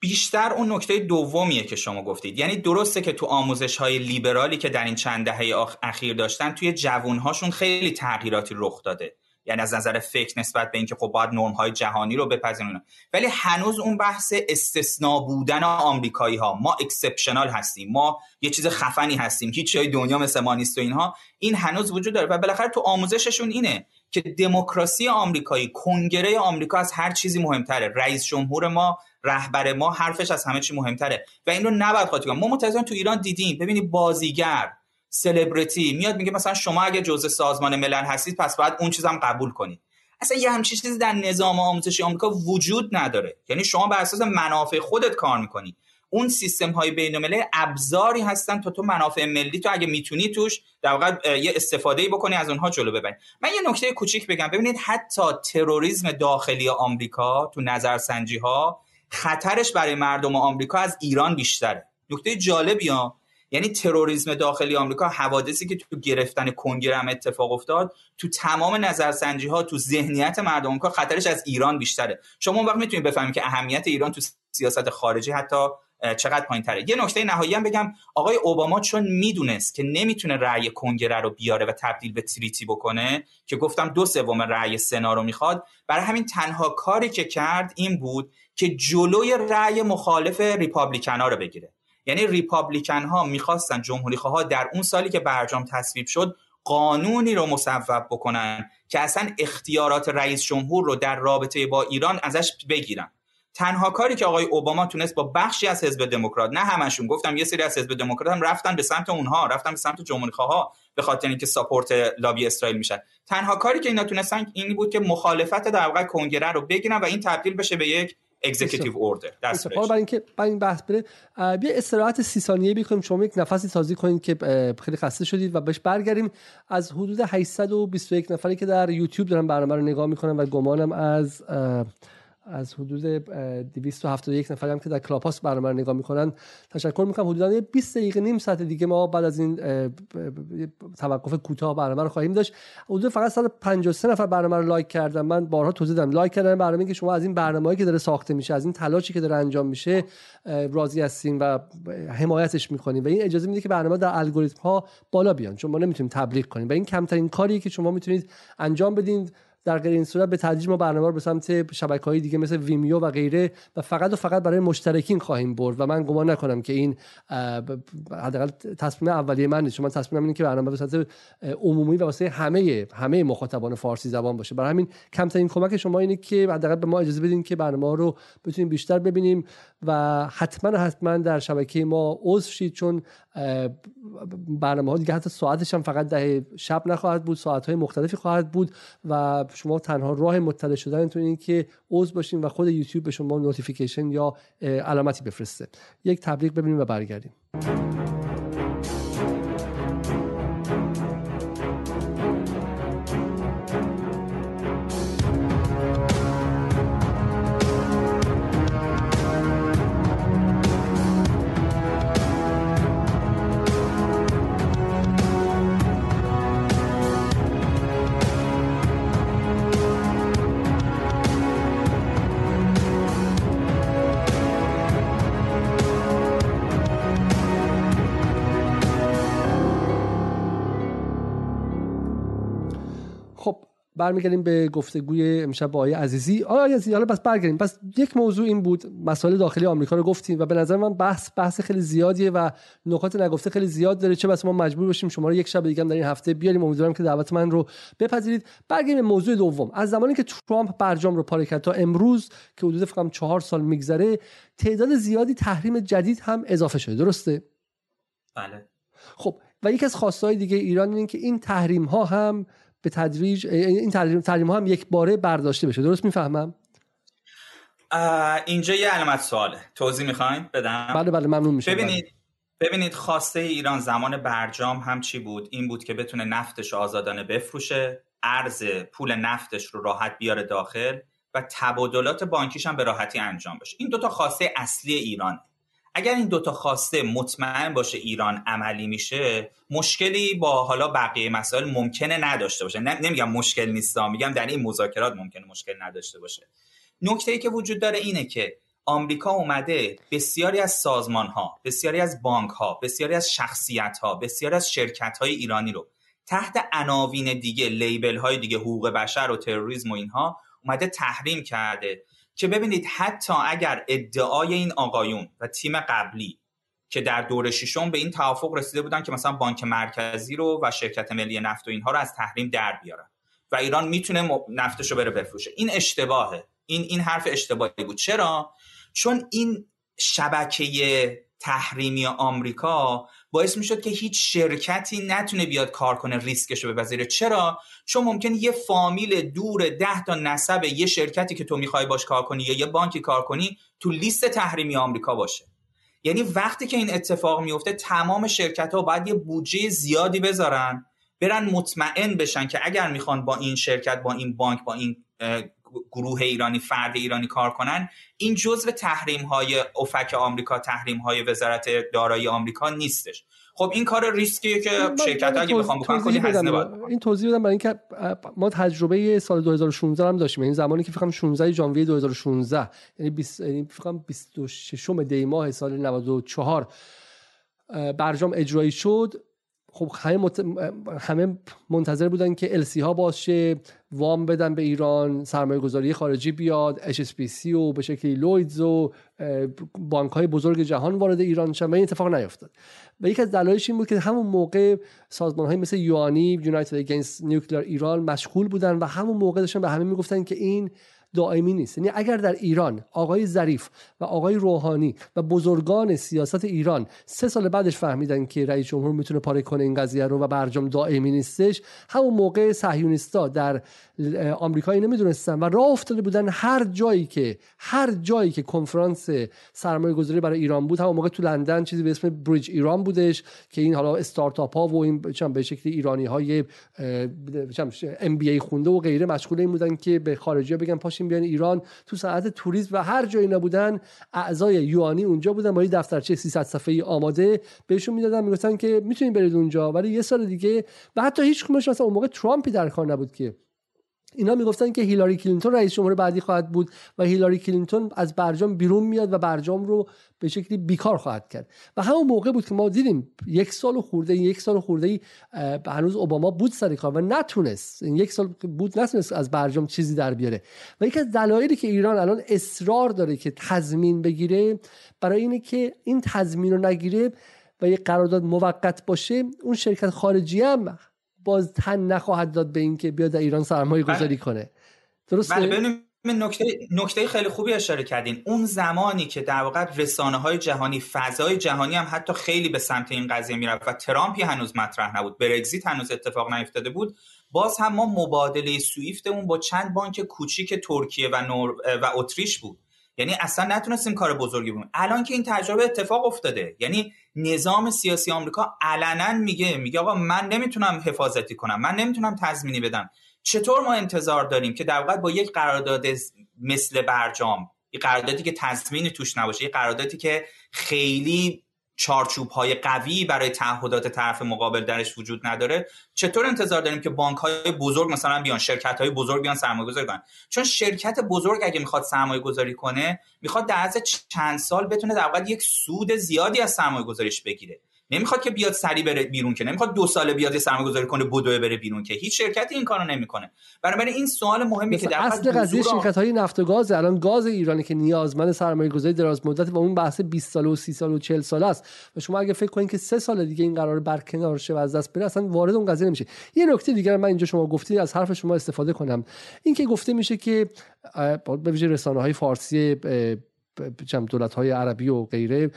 بیشتر اون نکته دومیه که شما گفتید. یعنی درسته که تو آموزش های لیبرالی که در این چند دهه اخیر داشتن توی جوانهاشون خیلی تغییراتی رخ داده. یعنی از نظر فکر نسبت به اینکه خب باید نرم های جهانی رو بپذیرن. ولی هنوز اون بحث استثنا بودن آمریکایی ها ما اکسپشنال هستیم ما یه چیز خفنی هستیم هیچ جای دنیا مثل ما نیست و اینها این هنوز وجود داره. و بالاخره تو آموزششون اینه که دموکراسی آمریکایی کنگره آمریکا از هر چیزی مهمتره. رئیس جمهور ما رهبر ما حرفش از همه چی مهمتره. و این رو نباید خاطر ما متأسفانه تو ایران دیدیم. ببینید بازیگر سلبریتی میاد میگه مثلا شما اگه جزء سازمان ملل هستید پس باید اون چیزم قبول کنید اصلا یه همچین چیزی در نظام آموزشی آمریکا وجود نداره. یعنی شما بر اساس منافع خودت کار می‌کنی. اون سیستم های بین ابزاری هستن تا تو منافع ملی تو اگه می‌تونی توش در واقع یه استفاده بکنی از اونها جلو ببری. من یه نکته کوچیک بگم. ببینید حتی تروریسم داخلی آمریکا تو نظرسنجی ها خطرش برای مردم آمریکا از ایران بیشتره. نکته جالبی ها یعنی تروریسم داخلی آمریکا حوادثی که تو گرفتن کنگره هم اتفاق افتاد تو تمام نظرسنجی ها تو ذهنیت مردم آمریکا خطرش از ایران بیشتره. شما اون وقت می‌تونید بفهمید که اهمیت ایران تو سیاست خارجی حتی چقدر پایین تره یه نکته نهایی هم بگم آقای اوباما چون می‌دونست که نمی‌تونه رأی کنگره رو بیاره و تبدیل به تریتی بکنه که گفتم دو سوم رأی سنا رو می‌خواد برای همین تنها کاری که کرد این بود که جلوی رأی مخالف ریپابلیکن رو بگیره. یعنی ریپابلیکن ها می‌خواستن جمهوری خواه در اون سالی که برجام تصویب شد قانونی رو مصوب بکنن که اصلا اختیارات رئیس جمهور رو در رابطه با ایران ازش بگیرن. تنها کاری که آقای اوباما تونست با بخشی از حزب دموکرات نه همشون گفتم یه سری از حزب دموکرات هم رفتن به سمت اونها رفتن به سمت جمهوری ها به خاطر اینکه ساپورت لابی اسرائیل میشن. تنها کاری که اینا تونستن این بود که مخالفت در واقع کنگره رو بگیرن و این تبدیل بشه به یک executive order برای اینکه برای این بحث بره بیا استراحت سی ثانیه بکنیم شما یک نفسی تازه کنید که خیلی خسته شدید و بهش برگردیم. از حدود 821 نفری که در یوتیوب دارن برنامه رو نگاه می‌کنن و گمانم از از حدود 271 نفری هم که در Clubhouse برنامه رو نگاه می‌کنن. تشکر می‌کنم. حدودا 20 دقیقه نیم ساعت دیگه ما بعد از این توقف کوتاه برنامه رو خواهیم داشت. حدود فقط 153 نفر برنامه رو لایک کردن. من بارها توضیح دادم. لایک کردن برنامه که شما از این برنامه‌ای که داره ساخته میشه از این تلاشی که داره انجام میشه راضی هستین و حمایتش می‌کنیم و این اجازه میده که برنامه در الگوریتم ها بالا بیان. چون ما نمی‌تونیم تبلیغ کنیم. و این کمترین کاریه که شما می‌تونید انجام بدین. در غیر این صورت به تدریج ما برنامه رو به سمت شبکه های دیگه مثل ویمیو و غیره و فقط و فقط برای مشترکین خواهیم برد و من گمان نکنم که این حداقل تصمیم اولیه من نیست. چون من تصمیمم اینه که برنامه به صورت عمومی و واسه همه همه مخاطبان فارسی زبان باشه. برای همین کمترین کمک شما اینه که حداقل به ما اجازه بدین که برنامه رو بتونیم بیشتر ببینیم و حتما حتما در شبکه ما عضو شید. چون برنامه ها دیگه حتی ساعتش هم فقط ده شب نخواهد بود ساعت های مختلفی خواهد بود و شما تنها راه مطلع شدنتون این که عضو باشین و خود یوتیوب به شما نوتیفیکیشن یا علامتی بفرسته. یک تبلیغ ببینیم و برگردیم. برمیگردیم به گفتگوی امشب با آقای عزیزی. آقای عزیزی حالا بس برگردیم. پس یک موضوع این بود مسائل داخلی آمریکا رو گفتیم و به نظر من بحث بحث خیلی زیادیه و نکات نگفته خیلی زیاد داره. چه بس ما مجبور باشیم شما رو یک شب دیگه در این هفته بیاریم. امیدوارم که دعوت من رو بپذیرید. برگردیم به موضوع دوم. از زمانی که ترامپ برجام رو پاره کرد تا امروز که حدود فکر چهار سال میگذره تعداد زیادی تحریم جدید هم اضافه شده. درسته؟ بله. خب و یکی از خواستهای دیگه ایران این که این تحریم ها هم به تدریج این تحریم ها هم یک باره برداشته بشه. درست می‌فهمم؟ اینجا یه علامت سواله. توضیح می‌خواین؟ بدم؟ بله بله ممنون میشه ببینید بله. ببینید خواسته ایران زمان برجام هم چی بود؟ این بود که بتونه نفتش رو آزادانه بفروشه ارز پول نفتش رو راحت بیاره داخل و تبادلات بانکیش هم به راحتی انجام بشه. این دوتا خواسته اصلی ایران اگر این دوتا خواسته مطمئن باشه ایران عملی میشه مشکلی با حالا بقیه مسائل ممکنه نداشته باشه. نمیگم مشکل نیست میگم در این مذاکرات ممکنه مشکل نداشته باشه. نکته ای که وجود داره اینه که آمریکا اومده بسیاری از سازمان ها بسیاری از بانک ها بسیاری از شخصیت ها بسیاری از شرکت های ایرانی رو تحت عناوین دیگه لیبل های دیگه حقوق بشر و تروریسم و اینها اومده تحریم کرده. که ببینید حتی اگر ادعای این آقایون و تیم قبلی که در دور ششم به این توافق رسیده بودن که مثلا بانک مرکزی رو و شرکت ملی نفت و اینها رو از تحریم در بیارن و ایران می‌تونه نفتش رو بره بفروشه. این اشتباهه. این این حرف اشتباهی بود. چرا؟ چون این شبکه تحریمی آمریکا باعث می‌شد که هیچ شرکتی نتونه بیاد کار کنه ریسکش رو بپذیره. چرا؟ چون ممکن یه فامیل دور ده تا نسب یه شرکتی که تو می‌خوای باش کار کنی یا یه بانکی کار کنی تو لیست تحریمی آمریکا باشه. یعنی وقتی که این اتفاق میفته تمام شرکت ها باید یه بودجه زیادی بذارن برن مطمئن بشن که اگر می‌خوان با این شرکت با این بانک با این گروه ایرانی فرد ایرانی کار کنن این جزء تحریم های افک آمریکا تحریم های وزارت دارایی آمریکا نیستش. خب این کار ریسکیه که شرکت اگه بخوام بکنن کلی هزینه باید این توضیح بدم برای اینکه ما تجربه سال 2016 هم داشتیم. این یعنی زمانی که فکر کنم 16 ژانویه 2016 یعنی 20 یعنی فکر کنم 26 دی ماه سال 94 برجام اجرایی شد. خب همه, مت... همه منتظر بودن که السی ها باز شه وام بدن به ایران سرمایه گذاری خارجی بیاد HSBC و به شکلی لویدز و بانک های بزرگ جهان وارد ایران شدن و این اتفاق نیفتاد. و یکی از دلایلش این بود که همون موقع سازمان های مثل یوانی یونایتد اگینست نیوکلیر ایران مشغول بودن و همون موقع داشتن به همه می‌گفتن که این دائمی نیست. یعنی اگر در ایران آقای ظریف و آقای روحانی و بزرگان سیاست ایران سه سال بعدش فهمیدن که رئیس جمهور می‌تونه پاره کنه این قضیه رو و برجام دائمی نیستش همون موقع صهیونیستا در آمریکا اینو می‌دونستن و راه افتاده بودن هر جایی که هر جایی که کنفرانس سرمایه گذاری برای ایران بود همون موقع تو لندن چیزی به اسم Bridge Iran بودش که این حالا استارتاپ ها و این به شکلی ایرانی های MBA خونده و غیره مشغول این بودن که به خارجی ها بگن پاشین بیان ایران تو صنعت توریسم و هر جایی نبودن اعضای UANI اونجا بودن با یه دفترچه 300 صفحه‌ای آماده بهشون می‌دادن می‌گفتن که می‌تونید برید اونجا. ولی یه سال دیگه و حتی هیچ کدومش مثلا اون موقع ترامپی در کار نبود که اینا می‌گفتن که هیلاری کلینتون رئیس جمهور بعدی خواهد بود و هیلاری کلینتون از برجام بیرون میاد و برجام رو به شکلی بیکار خواهد کرد. و همون موقع بود که ما دیدیم یک سال خورده یک سال خورده ای هنوز اوباما بود سر کار و نتونست این یک سال بود نتونست از برجام چیزی در بیاره. و یکی از دلایلی که ایران الان اصرار داره که تضمین بگیره برای اینه که این تضمین رو نگیره و یک قرارداد موقت باشه اون شرکت خارجی هم باز تن نخواهد داد به اینکه بیاد در ایران سرمایه بله. گذاری کنه. درسته؟ بله نکته نکته خیلی خوبی اشاره کردین. اون زمانی که در واقع رسانه های جهانی فضای جهانی هم حتی خیلی به سمت این قضیه می‌رفت و ترامپی هنوز مطرح نبود. برگزیت هنوز اتفاق نیفتاده بود. باز هم ما مبادله سویفتمون با چند بانک کوچیک ترکیه و نور و اتریش بود. یعنی اصلا نتونستیم کار بزرگی بکنیم. الان که این تجربه اتفاق افتاده. یعنی نظام سیاسی آمریکا علنا میگه میگه آقا من نمی‌تونم حفاظتی کنم من نمی‌تونم تضمینی بدم. چطور ما انتظار داریم که در واقع با یک قرارداد مثل برجام یک قراردادی که تضمینی توش نباشه یک قراردادی که خیلی چارچوب های قوی برای تعهدات طرف مقابل درش وجود نداره. چطور انتظار داریم که بانک های بزرگ مثلا بیان شرکت های بزرگ بیان سرمایه گذاری کنن؟ چون شرکت بزرگ اگه می‌خواد سرمایه گذاری کنه می‌خواد در از چند سال بتونه در یک سود زیادی از سرمایه گذاریش بگیره. نمی‌خواد که بیاد سری بره بیرون که نمی‌خواد دو ساله بیاد سرمایه گذاری کنه بدوه بره بیرون که. هیچ شرکتی این کارو نمی‌کنه. بنابراین این سوال مهمی که در اصل قضیه شرکت های نفت و گاز الان گاز ایرانی که نیازمند سرمایه گذاری دراز مدت و اون بحث 20 سال و 30 سال و 40 سال است. و شما اگه فکر کنید که سه سال دیگه این قرار برکنار شه و از دست بره اصلا وارد اون قضیه نمیشه. یه نکته دیگر من اینجا شما گفتید از حرف شما استفاده کنم. این که گفته میشه که به ویژه رسانه های فارسی دولت های عربی و غیره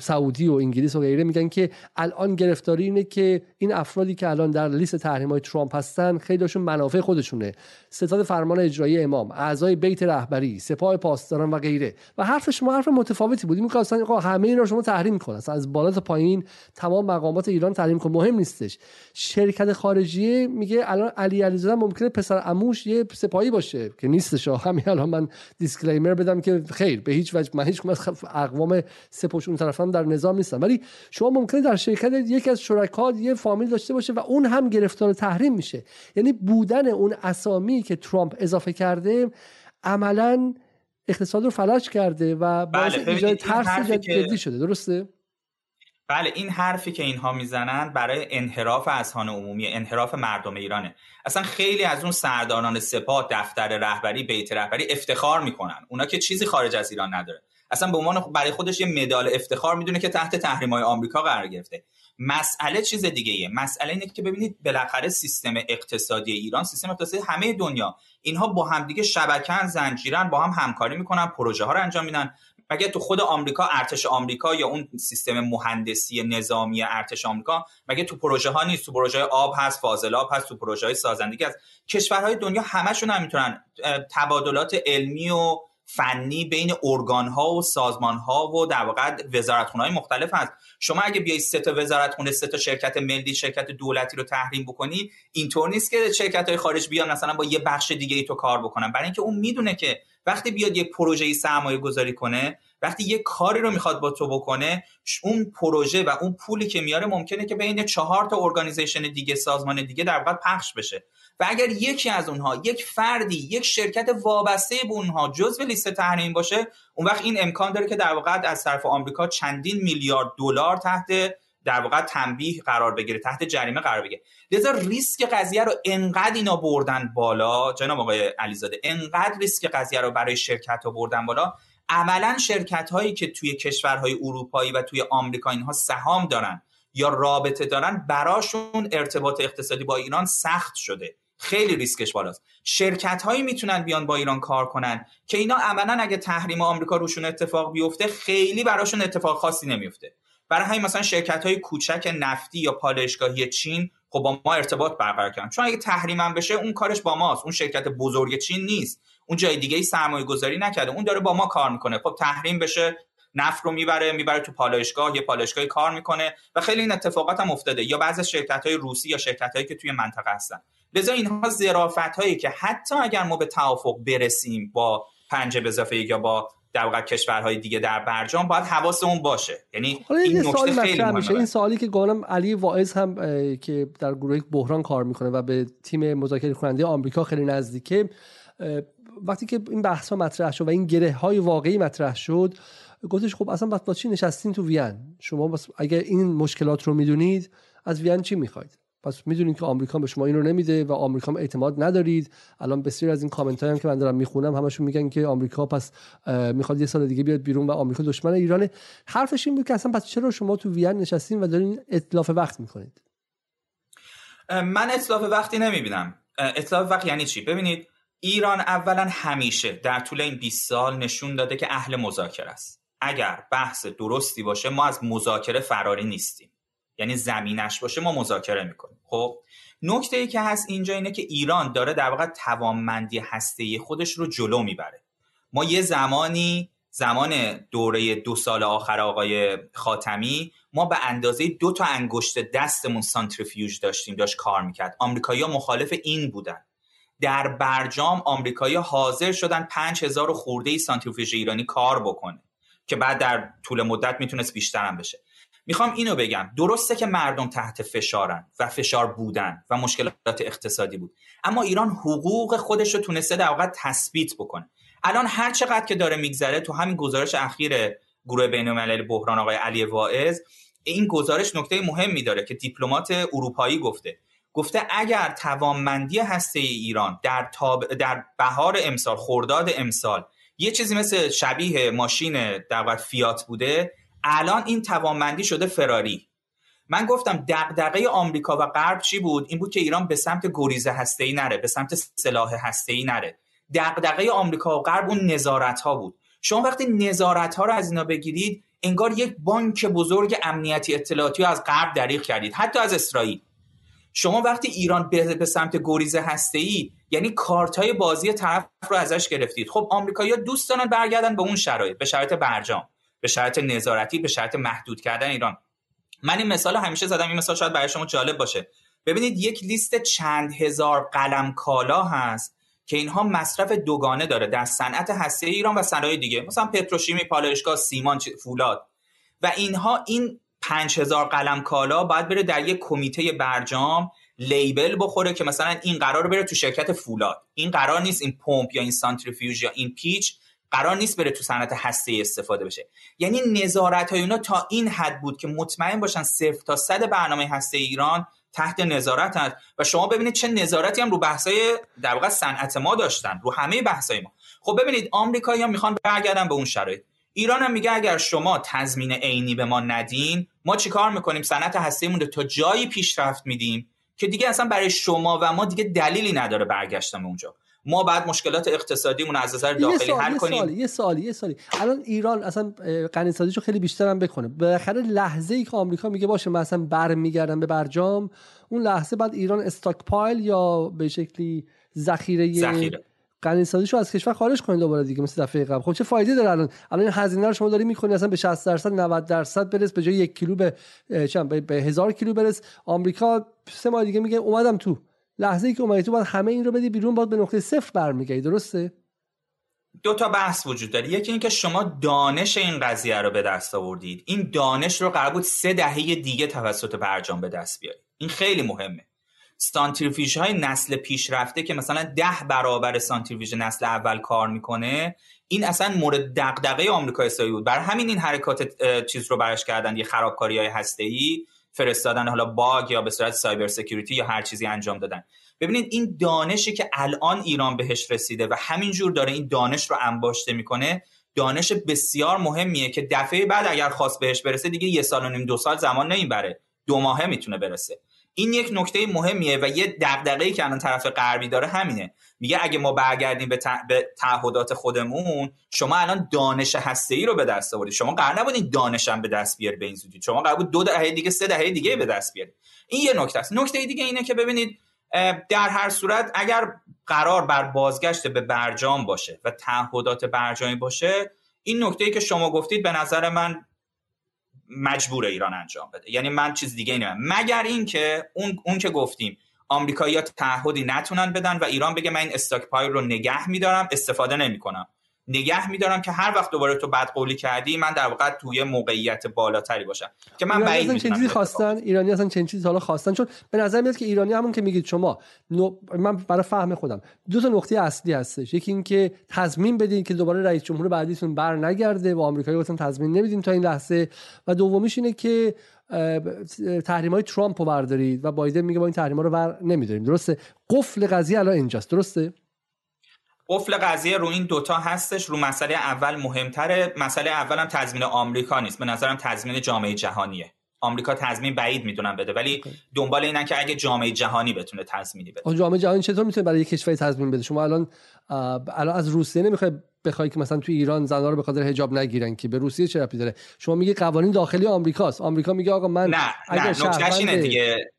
سعودی و انگلیس و غیره میگن که الان گرفتاری اینه که این افرادی که الان در لیست تحریم های ترامپ هستن خیلیشون منافع خودشونه. ستاد فرمان اجرایی امام اعضای بیت رهبری سپاه پاسداران و غیره. و حرف شما حرف متفاوتی بود. میگه اصلا همه اینا شما تحریم کن. از بالا تا پایین تمام مقامات ایران تحریم کن. مهم نیستش. شرکت خارجی میگه الان علی علیزاده ممکنه پسر عموش یه سپاهی باشه که نیستش. همین الان من دیسکلیمر بدم که خیر به هیچ وجه من هیچ از اقوام سپوش اون طرفم در نظام نیستم. ولی شما ممکنه در شرکت یکی از شرکا یه فامیل داشته باشه و اون هم گرفتار تحریم میشه. یعنی بودن اون اسامی که ترامپ اضافه کرده عملا اقتصاد رو فلج کرده و باعث بله ایجاد ترس جدی شده. درسته؟ بله این حرفی که اینها می‌زنن برای انحراف اذهان عمومی انحراف مردم ایرانه. اصلا خیلی از اون سرداران سپاه دفتر رهبری بیت رهبری افتخار می‌کنن. اونا که چیزی خارج از ایران نداره. اصلا به عنوان برای خودش یه مدال افتخار می‌دونه که تحت تحریم های آمریکا قرار گرفته. مسئله چیز دیگه ایه مسئله اینه که ببینید بالاخره سیستم اقتصادی ایران سیستم اقتصادی همه دنیا اینها با همدیگه شبکن زنجیرن با هم همکاری می‌کنن پروژه ها رو انجام میدن. مگه تو خود آمریکا ارتش آمریکا یا اون سیستم مهندسی نظامی ارتش آمریکا مگه تو پروژه ها نیست؟ تو پروژه آب هست فاضلاب هست تو پروژه های سازندگی هست. کشورهای دنیا همشون هم می‌تونن تبادلات علمی و فنی بین ارگان ها و سازمان ها و در واقع وزارت های مختلف هست. شما اگه بیای سه تا وزارت خونه سه تا شرکت ملی شرکت دولتی رو تحریم بکنی اینطور نیست که شرکت های خارج بیان مثلا با یه بخش دیگه ای تو کار بکنن. برای اینکه اون می‌دونه که وقتی بیاد یک پروژه سرمایه گذاری کنه وقتی یه کاری رو می‌خواد با تو بکنه اون پروژه و اون پولی که میاره ممکنه که بین چهار تا ارگانیزیشن دیگه سازمان دیگه در واقع پخش بشه. و اگر یکی از اونها یک فردی یک شرکت وابسته به اونها جزو لیست تحریم باشه اون وقت این امکان داره که در واقع از طرف آمریکا چندین میلیارد دلار تحت در واقع تنبیه قرار بگیره تحت جریمه قرار بگیره. لذا ریسک قضیه رو انقدر اینا بردن بالا جناب آقای علیزاده انقدر ریسک قضیه رو برای شرکت ها بردن بالا. عملا شرکت هایی که توی کشورهای اروپایی و توی آمریکا اینها سهام دارن یا رابطه دارن براشون ارتباط اقتصادی با ایران سخت شده. خیلی ریسکش بالاست. شرکت هایی می‌تونن بیان با ایران کار کنن که اینا عملا اگه تحریم آمریکا روشون اتفاق بیفته خیلی براشون اتفاق خاصی نمیفته برای همین مثلا شرکت های کوچک نفتی یا پالایشگاهی چین خب با ما ارتباط برقرار کردن. چون اگه تحریم بشه اون کارش با ماست. اون شرکت بزرگ چین نیست. اون جای دیگه ای سرمایه گذاری نکرده. اون داره با ما کار می‌کنه. خب تحریم بشه نفت رو می‌بره می‌بره تو پالایشگاه یه پالایشگاهی کار می‌کنه و خیلی این اتفاقات هم افتاده. یا بعضی شرکت های روسی یا شرکت هایی که توی منطقه هستن. لذا اینها ظرافت هایی که حتی اگر ما به توافق برسیم با پنج به یا با در واقع کشورهای دیگه در برجام باید حواسمون باشه. یعنی این نکته خیلی میشه. این سوالی که گفتم علی واعظ هم که در گروه بحران کار می‌کنه و به تیم مذاکره کننده آمریکا خیلی نزدیکه. وقتی که این بحث ها مطرح شد و این گره های واقعی مطرح شد گفتش خب اصلا با چی نشستین تو وین؟ شما بس اگر این مشکلات رو می‌دونید از وین چی می‌خواید؟ پس می‌دونید که آمریکا به شما این رو نمیده و آمریکا هم اعتماد ندارید. الان بسیار از این کامنت هم که من دارم می‌خونم همشون میگن که آمریکا پس می‌خواد یه سال دیگه بیاد بیرون و آمریکا دشمن ایرانه حرفش این بود که اصلا پس چرا شما تو وین نشستین و دارین اطلاف وقت می‌کنید؟ من اطلاف وقتی نمی‌بینم. اطلاف وقت یعنی چی؟ ببینید ایران اولا همیشه در طول این 20 سال نشون داده که اهل مذاکره است. اگر بحث درستی باشه ما از مذاکره فراری نیستیم. یعنی زمینش باشه ما مذاکره می‌کنیم. خب نکته ای که هست اینجا اینه که ایران داره در واقع توانمندی هسته خودش رو جلو می‌بره. ما یه زمانی زمان دوره دو سال آخر آقای خاتمی ما به اندازه دو تا انگشت دستمون سانتریفیوژ داشتیم داشت کار می‌کرد. آمریکایی‌ها مخالف این بودن. در برجام آمریکایی حاضر شدن 5000 خورده ای سانتریفیوژ ایرانی کار بکنه. که بعد در طول مدت می‌تونست بیشتر هم بشه. می‌خوام اینو بگم. درسته که مردم تحت فشارن و فشار بودن و مشکلات اقتصادی بود. اما ایران حقوق خودش رو تونسته در واقع تثبیت بکنه. الان هر چقدر که داره میگذره تو همین گزارش اخیر گروه بین بحران آقای علی واعظ این گزارش نکته مهمی داره که دیپلمات اروپایی گفته. گفته اگر توانمندی هسته ایران در تاب در بهار امسال خرداد امسال یه چیزی مثل شبیه ماشین در فیات بوده الان این توانمندی شده فراری. من گفتم دغدغه آمریکا و غرب چی بود؟ این بود که ایران به سمت گریز هسته‌ای نره به سمت سلاح هسته‌ای نره. دغدغه آمریکا و غرب اون نظارت ها بود. شما وقتی نظارت ها رو از اینا بگیرید انگار یک بانک بزرگ امنیتی اطلاعاتی از غرب دریغ کردید حتی از اسرائیل. شما وقتی ایران به سمت گریز هسته ای یعنی کارت های بازی طرف رو ازش گرفتید. خب آمریکایی‌ها دوست دارن برگردن به اون شرایط به شرایط برجام به شرایط نظارتی به شرایط محدود کردن ایران. من این مثال همیشه زدم این مثال شاید برای شما جالب باشه. ببینید یک لیست چند هزار قلم کالا هست که اینها مصرف دوگانه داره در صنعت هسته ایران و صنایع دیگه. مثلا پتروشیمی پالایشگاه سیمان فولاد. و اینها این 5000 قلم کالا باید بره در یک کمیته برجام لیبل بخوره که مثلا این قرار بره تو شرکت فولاد. این قرار نیست این پمپ یا این سانتریفیوژ یا این پیچ قرار نیست بره تو صنعت هسته استفاده بشه. یعنی نظارت های اونا تا این حد بود که مطمئن باشن صفر تا صد برنامه هسته ایران تحت نظارت هست. و شما ببینید چه نظارتی هم رو بحثای در واقع صنعت ما داشتن رو همه بحثای ما. خب ببینید آمریکایی‌ها می‌خوان برگردن به اون شرایط. ایران هم میگه اگر شما تضمین عینی به ما ندین ما چیکار می‌کنیم؟ صنعت هسته‌مون رو تا جایی پیشرفت میدیم که دیگه اصلا برای شما و ما دیگه دلیلی نداره برگشتن اونجا. ما بعد مشکلات اقتصادیمون از نظر داخلی حل کنیم. سالی یه سالی یه سالی الان ایران اصلا غنی سازیشو خیلی بیشتر هم بکنه بالاخره لحظه ای که آمریکا میگه باشه من اصلا برمیگردم به برجام اون لحظه بعد ایران استاک پایل یا به شکلی ذخیره ذخیره. رو از کشور خارج کنید دوباره دیگه مثل دفعه قبل. خب چه فایده داره الان؟ الان این هزینه رو شما داری می‌کنی اصلا به 60 درصد 90 درصد برس به جای یک کیلو به چند به هزار کیلو برس. آمریکا سه ماه دیگه میگه اومدم تو. لحظه ای که اومدی تو باید همه این رو بدی بیرون باید به نقطه صفر برمیگردی درسته؟ دو تا بحث وجود داره. یکی اینکه شما دانش این قضیه رو به دست آوردید. این دانش رو قرار بود سه دهه دیگه توسط برجام به دست بیارید. این خیلی مهمه. سانتریفیژ های نسل پیشرفته که مثلا ده برابر سانتریفیژ نسل اول کار می‌کنه این اصلا مورد دغدغه آمریکا اسرائیل بود. بر همین این حرکات چیز رو برش کردن یه خرابکاری های هسته فرستادن حالا باگ یا به صورت سایبر سکیوریتی یا هر چیزی انجام دادن. ببینید این دانشی که الان ایران بهش رسیده و همینجور داره این دانش رو انباشته می‌کنه دانش بسیار مهمیه که دفعه بعد اگر خواست بهش برسه دیگه یه سال و نیم دو سال زمان نمی‌بره. دو ماهه می‌تونه برسه. این یک نکته مهمیه و یه دغدغه‌ای که الان طرف غربی داره همینه. میگه اگه ما برگردیم به, به تعهدات خودمون شما الان دانش هسته رو به دست آورید شما قرار دانش هم به دست بیارید به این زودی. شما قرار بود دو دهه دیگه سه دهه دیگه به دست بیارید. این یه نکته است. نکته دیگه اینه که ببینید در هر صورت اگر قرار بر بازگشت به برجام باشه و تعهدات برجامی باشه این نکته ای که شما گفتید به نظر من مجبور ایران انجام بده. یعنی من چیز دیگه اینه. مگر اینکه اون اون که گفتیم آمریکایی‌ها تعهدی نتونن بدن و ایران بگه من این استاک پای رو نگه میدارم استفاده نمی‌کنم. نگه میدارم که هر وقت دوباره تو بد قولی کردی من در واقع توی موقعیت بالاتری باشم. که من بعید چه چیزی خواستن؟ ایرانی اصلا چه چیزی حالا خواستن؟ چون به نظر میاد که ایرانی همون که میگید شما من برای فهم خودم دو تا نقطه اصلی هستش. یکی اینکه تضمین بدین که دوباره رئیس جمهور بعدیتون بر نگرده و آمریکایی واسه تضمین نمیدین تا این لحظه. و دومیش اینه که تحریم های ترامپ رو بردارید و بایدن میگه با این تحریم ها رو بر نمیداریم. درسته؟ قفل قضیه الان اینجاست. درسته؟ قفل قضیه رو این دوتا هستش. رو مسئله اول مهمتره. مسئله اول هم تضمین آمریکا نیست. به نظرم تضمین جامعه جهانیه. آمریکا تضمین بعید می‌دونم بده. ولی دنبال اینن که اگه جامعه جهانی بتونه تضمینی بده. جامعه جهانی چطور می‌تونه برای یک کشوری تضمین بده؟ شما الان الان از روسیه نمی‌خوای بخوای که مثلا تو ایران زنها رو به خاطر حجاب نگیرن که؟ به روسیه چه ربطی داره؟ شما میگه قوانین داخلی آمریکاست. آمریکا میگه آقا من نه نه اینه دیگه.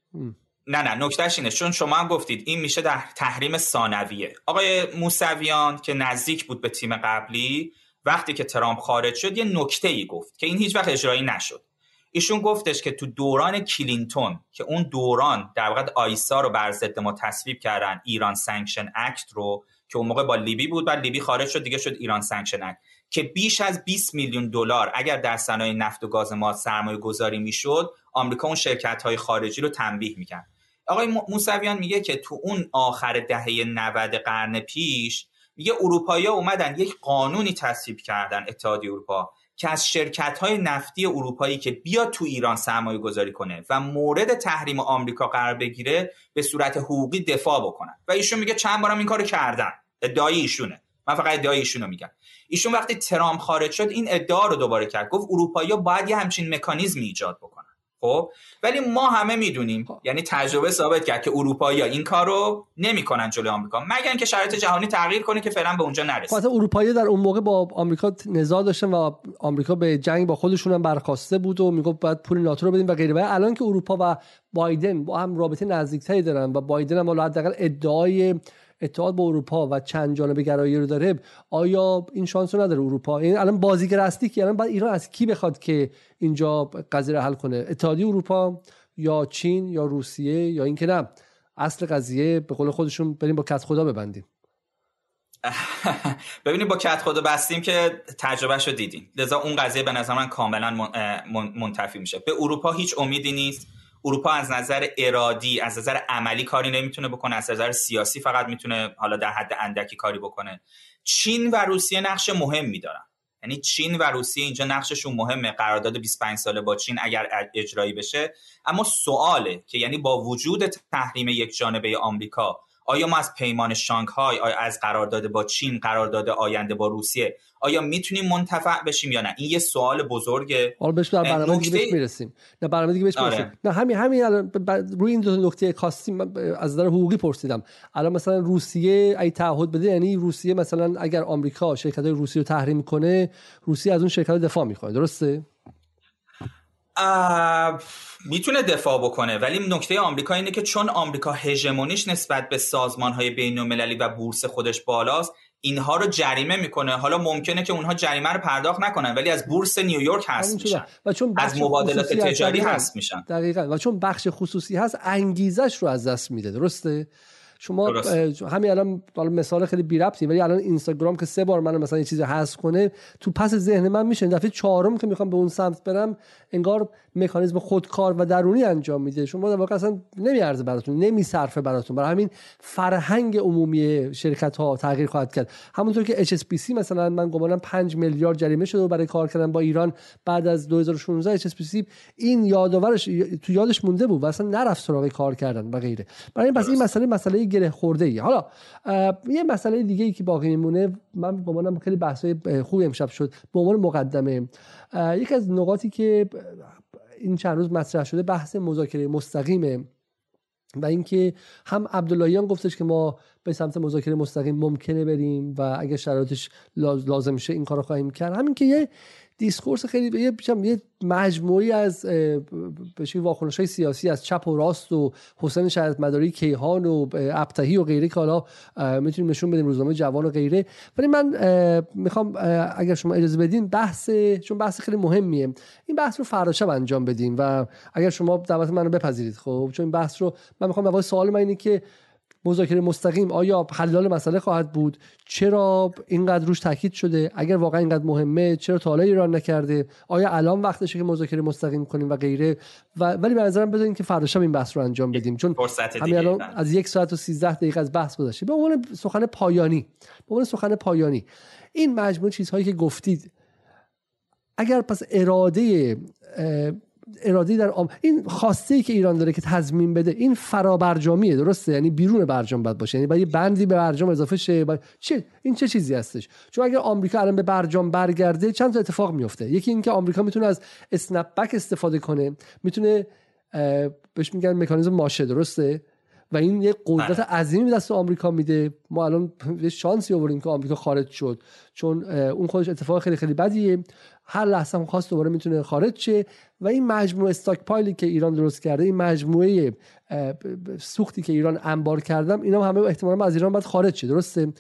نه نه نکتهش اینه. چون شما هم گفتید این میشه در تحریم ثانویه. آقای موسویان که نزدیک بود به تیم قبلی وقتی که ترامپ خارج شد یه نکته ای گفت که این هیچ وقت اجرایی نشد. ایشون گفتش که تو دوران کلینتون که اون دوران در واقع ILSA رو بر ضد ما تصویب کردن Iran Sanction Act رو که اون موقع با لیبی بود بعد لیبی خارج شد دیگه شد Iran Sanction Act که بیش از 20 میلیون دلار اگر در صنایع نفت و گاز ما سرمایه گذاری می‌شد آمریکا اون شرکت های خارجی رو تنبیه می‌کرد. آقای موسویان میگه که تو اون آخر دهه 90 قرن پیش میگه اروپایی اومدن یک قانونی تصویب کردن اتحادیه اروپا که از شرکت های نفتی اروپایی که بیاد تو ایران سرمایه گذاری کنه و مورد تحریم آمریکا قرار بگیره به صورت حقوقی دفاع بکنن. و ایشون میگه چند بارم این کارو کردن. ادعای ایشونه. من فقط ادعای ایشونو میگم. ایشون وقتی ترامپ خارج شد این ادعا رو دوباره کرد. گفت اروپایی باید یه همچین مکانیزمی ایجاد بکنن. خب؟ ولی ما همه می‌دونیم خب. یعنی تجربه ثابت کرد که اروپایی این کارو نمی‌کنن جلوی آمریکا. مگر اینکه شرایط جهانی تغییر کنه که فعلا به اونجا نرسه. خب اروپایی در اون موقع با آمریکا نزاع داشتن و آمریکا به جنگ با خودشون هم برخواسته بود و می‌گفت باید پول ناتو رو بدیم و غیره. و الان که اروپا و بایدن با هم رابطه نزدیکتری دارن و بایدن هم حداقل ادعای اتحاد با اروپا و چند جانبه گرایی رو داره آیا این شانس رو نداره اروپا؟ این الان بازیگر اصلی که الان بعد ایران از کی بخواد که اینجا قضیه رو حل کنه؟ اتحادیه اروپا یا چین یا روسیه یا اینکه نه؟ اصل قضیه به قول خودشون بریم با کت خدا ببندیم. ببینیم با کت خدا بستیم که تجربهش رو دیدیم. لذا اون قضیه به نظر من کاملا منتفی میشه. به اروپا هیچ امیدی نیست. اروپا از نظر ارادی از نظر عملی کاری نمی‌تونه بکنه از نظر سیاسی فقط می‌تونه حالا در حد اندکی کاری بکنه. چین و روسیه نقش مهم دارن یعنی چین و روسیه اینجا نقششون مهمه. قرارداد 25 ساله با چین اگر اجرایی بشه. اما سواله که یعنی با وجود تحریم یک جانبه آمریکا آیا ما از پیمان شانگهای آیا از قرارداد با چین قرارداد آینده با روسیه آیا می‌تونیم منتفع بشیم یا نه؟ این یه سوال بزرگه. حالا بهش برنامه دیگه بهش می‌رسیم. نه برنامه دیگه بهش آره. نه همین همین الان روی این دو نکته خاصی از نظر حقوقی پرسیدم. الان مثلا روسیه ای تعهد بده یعنی روسیه مثلا اگر آمریکا شرکت های روسی رو تحریم کنه روسیه از اون شرکت دفاع می‌کنه. درسته؟ می‌تونه دفاع بکنه ولی نکته آمریکا اینه که چون آمریکا هژمونیش نسبت به سازمان های بین المللی و بورس خودش بالاست اینها رو جریمه می‌کنه. حالا ممکنه که اونها جریمه رو پرداخت نکنن ولی از بورس نیویورک هست میشن. و چون از مبادلات تجاری هست میشن. دقیقا. و چون بخش خصوصی هست انگیزش رو از دست میده. درسته؟ شما همین الان مثال خیلی بی ربطی ولی الان اینستاگرام که سه بار من مثلا یه چیزی حذف کنه تو پس ذهن من میشه دفعه چهارم که می‌خوام به اون سمت برم انگار مکانیزم خودکار و درونی انجام میده. شما در واقع اصلا نمیارزه براتون نمیصرفه براتون. برای همین فرهنگ عمومی شرکت ها تغییر خواهد کرد. همونطور که HSBC مثلا من گمانم 5 میلیارد جریمه شده برای کار کردن با ایران بعد از 2016 HSBC این یادآورش تو یادش مونده بود و اصلا نرفت سراغ کار کردن و غیره. برای این پس این مسئله مسئله گره خورده ای. حالا یه مسئله دیگه ای که باقی میمونه من گمانم خیلی بحثای خوبی امشب شد. به عنوان مقدمه یکی از نقاطی که این چند روز مطرح شده بحث مذاکره مستقیمه و اینکه هم عبداللهیان گفتش که ما به سمت مذاکره مستقیم ممکنه بریم و اگر شرایطش لازم شه این کارو خواهیم کرد. همین که یه دیسکورس خیلی یه یه مجموعی از بهش واکنش های سیاسی از چپ و راست و حسین شهادت مداری کیهان و ابتهی و غیره که حالا می‌تونیم نشون بدیم روزنامه جوان و غیره. ولی من می‌خوام اگر شما اجازه بدین بحث چون بحث خیلی مهمیه این بحث رو فردا شب انجام بدیم و اگر شما دعوت منو بپذیرید خب؟ چون این بحث رو من می‌خوام سوال من اینه که مذاکره مستقیم آیا حلال مسئله خواهد بود؟ چرا اینقدر روش تاکید شده؟ اگر واقعا اینقدر مهمه چرا تا حالا ایران نکرده؟ آیا الان وقتشه که مذاکره مستقیم کنیم و غیره؟ و ولی به نظرم بذارین که فردا شب این بحث رو انجام بدیم چون همین الان از یک ساعت و 13 دقیقه از بحث گذشته. به عنوان سخن پایانی به عنوان سخن پایانی این مجموعه چیزهایی که گفتید اگر پس اراده اراده در آم... این خواسته ای که ایران داره که تضمین بده این فرابرجامیه درسته؟ یعنی بیرون برجام باید باشه یعنی باید یه بندی به برجام اضافه شه چه این چه چیزی هستش؟ چون اگر آمریکا الان به برجام برگرده چند تا اتفاق میفته یکی اینکه آمریکا می‌تونه از اسنپ بک استفاده کنه می‌تونه بهش میگن مکانیزم ماشه درسته؟ و این یه قدرت بله. عظیمی دست آمریکا میده. ما الان یه شانسی آوردیم که آمریکا خارج شد چون اون خودش اتفاق خیلی خیلی بدیه. هر لحظه هم خواست دوباره می‌تونه خارج شه و این مجموعه استاک پایلی که ایران درست کرده این مجموعه سوختی که ایران انبار کردم اینا همه احتمالاً از ایران باید خارج شه درسته؟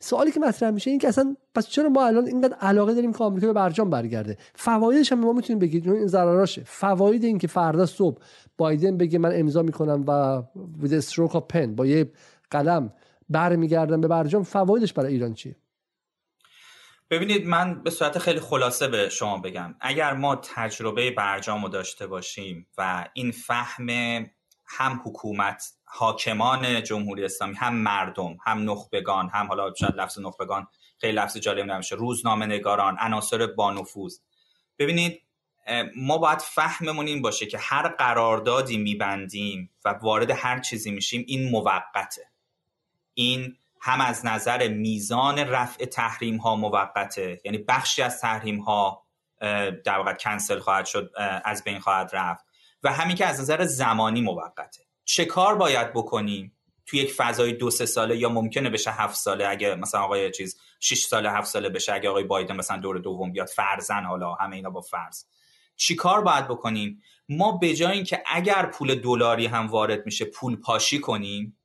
سوالی که مطرح میشه این که اصلا پس چرا ما الان اینقدر علاقه داریم که آمریکا به برجام برگرده؟ فوایدش هم ما می‌تونیم بگید این ضراراشه فواید این که فردا صبح بایدن بگه من امضا می‌کنم و with a stroke of pen با یه قلم برمیگردم به برجام فوایدش برای ایران چیه؟ ببینید من به صورت خیلی خلاصه به شما بگم. اگر ما تجربه برجام داشته باشیم و این فهم هم حکومت حاکمان جمهوری اسلامی هم مردم هم نخبگان هم حالا شاید لفظ نخبگان خیلی لفظ جالب نمیشه روزنامه نگاران عناصر بانفوذ. ببینید ما باید فهممون این باشه که هر قراردادی میبندیم و وارد هر چیزی میشیم این موقته. این هم از نظر میزان رفع تحریم ها موقته. یعنی بخشی از تحریم ها در واقع کنسل خواهد شد از بین خواهد رفت. و همین که از نظر زمانی موقته. چه کار باید بکنیم؟ توی یک فضای دو سه ساله یا ممکنه بشه هفت ساله اگه مثلا آقای چیز 6 ساله هفت ساله بشه اگه آقای بایدن مثلا دور دوم بیاد فرزن حالا همه اینا با فرض. چیکار باید بکنیم؟ ما به جای اینکه اگر پول دلاری هم وارد میشه پول پاشی کنیم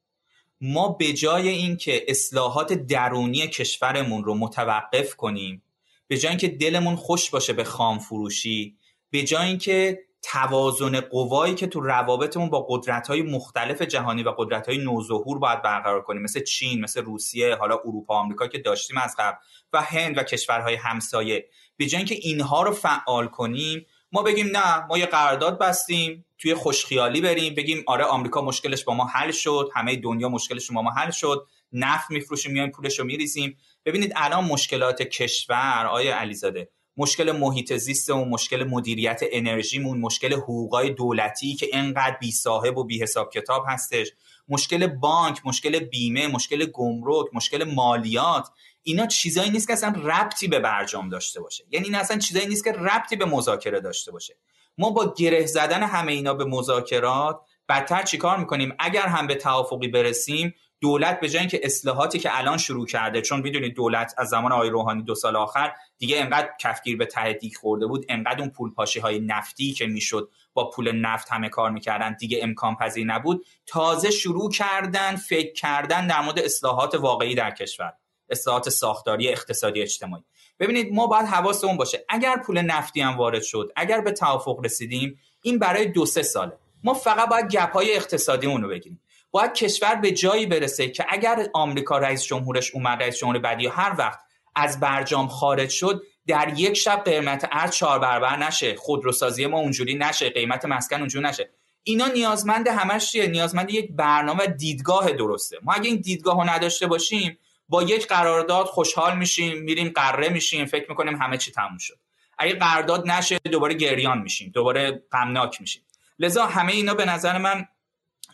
ما به جای اینکه اصلاحات درونی کشورمون رو متوقف کنیم به جای اینکه دلمون خوش باشه به خام فروشی به جای اینکه توازن قوایی که تو روابطمون با قدرت های مختلف جهانی و قدرت های نوظهور باید برقرار کنیم مثل چین مثل روسیه حالا اروپا آمریکا که داشتیم از قبل و هند و کشورهای همسایه. به جای اینکه اینها رو فعال کنیم ما بگیم نه ما یه قرارداد بستیم توی خوشخیالی بریم بگیم آره آمریکا مشکلش با ما حل شد همه دنیا مشکلش با ما حل شد نفت میفروشیم میایم پولش رو میریزیم. ببینید الان مشکلات کشور آیا علیزاده مشکل محیط زیستمون مشکل مدیریت انرژیمون مشکل حقوقای دولتی که انقدر بی صاحب و بی حساب کتاب هستش مشکل بانک مشکل بیمه مشکل گمرک مشکل مالیات اینا چیزایی نیست که اصلا ربطی به برجام داشته باشه. یعنی این اصلا چیزایی نیست که ربطی به مذاکره داشته باشه. ما با گره زدن همه اینا به مذاکرات بدتر چیکار می‌کنیم؟ اگر هم به توافقی برسیم دولت به جای اینکه اصلاحاتی که الان شروع کرده چون می‌دونید دولت از زمان آقای روحانی دو سال آخر دیگه انقدر کفگیر به ته خورده بود انقدر اون پول پاشی های نفتی که می‌شد با پول نفت همه کار می‌کردن دیگه امکان پذیر نبود. تازه شروع کردن فکر کردن در مورد اصلاحات واقعی در کشور. اصلاحات ساختاری اقتصادی اجتماعی. ببینید ما باید حواسمون باشه. اگر پول نفتی هم وارد شد اگر به توافق رسیدیم این برای دو سه ساله. ما فقط باید گپ های اقتصادی رو بگیریم. باید کشور به جایی برسه که اگر آمریکا رئیس جمهورش اومد رئیس جمهور بعدی هر وقت از برجام خارج شد در یک شب قیمت ارز چهار برابر نشه. خودروسازی ما اونجوری نشه قیمت مسکن اونجوری نشه. اینا نیازمند همش چیه؟ نیازمند یک برنامه دیدگاه درسته. ما اگه این دیدگاه رو نداشته باشیم با یک قرارداد خوشحال میشیم میریم قره میشیم فکر می‌کنیم همه چی تموم شد. اگه قرارداد نشه دوباره گریان میشیم دوباره غمناک میشیم. لذا همه اینا به نظر من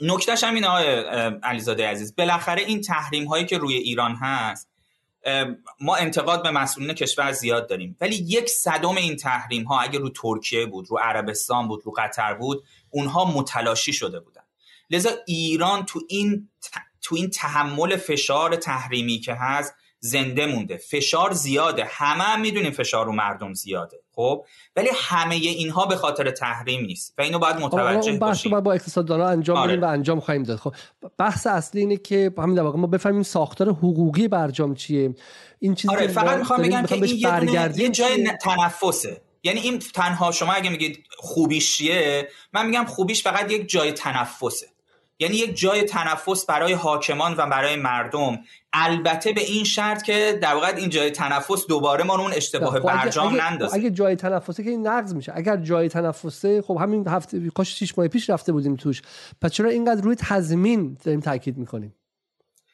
نکتهش هم این آقای علیزاده عزیز. بالاخره این تحریم هایی که روی ایران هست ما انتقاد به مسئولین کشور زیاد داریم. ولی یک صدم این تحریم ها اگه رو ترکیه بود رو عربستان بود رو قطر بود اونها متلاشی شده بودن. لذا ایران تو این تو این تحمل فشار تحریمی که هست زنده مونده. فشار زیاده. همه هم می‌دونیم فشار رو مردم زیاده. خب؟ ولی همه اینها به خاطر تحریم نیست و اینو باید متوجه باشیم بحث رو با اقتصاددانا انجام آره. و انجام خواهیم داد. خب بحث اصلی اینه که همین در واقع ما بفهمیم ساختار حقوقی برجام چیه. این چیزی آره فقط می‌خوام بگم که این یه, جای تنفسه. یعنی این تنها شما اگه میگید خوبیش چیه من میگم خوبیش فقط یک جای تنفسه. یعنی یک جای تنفس برای حاکمان و برای مردم. البته به این شرط که در واقع این جای تنفس دوباره ما اون اشتباه خب برجام نندازه. اگه جای تنفسه که این نقض میشه. اگر جای تنفسه خب همین هفته کاش 6 ماه پیش رفته بودیم توش. پس چرا اینقدر روی تضمین داریم تاکید می‌کنیم؟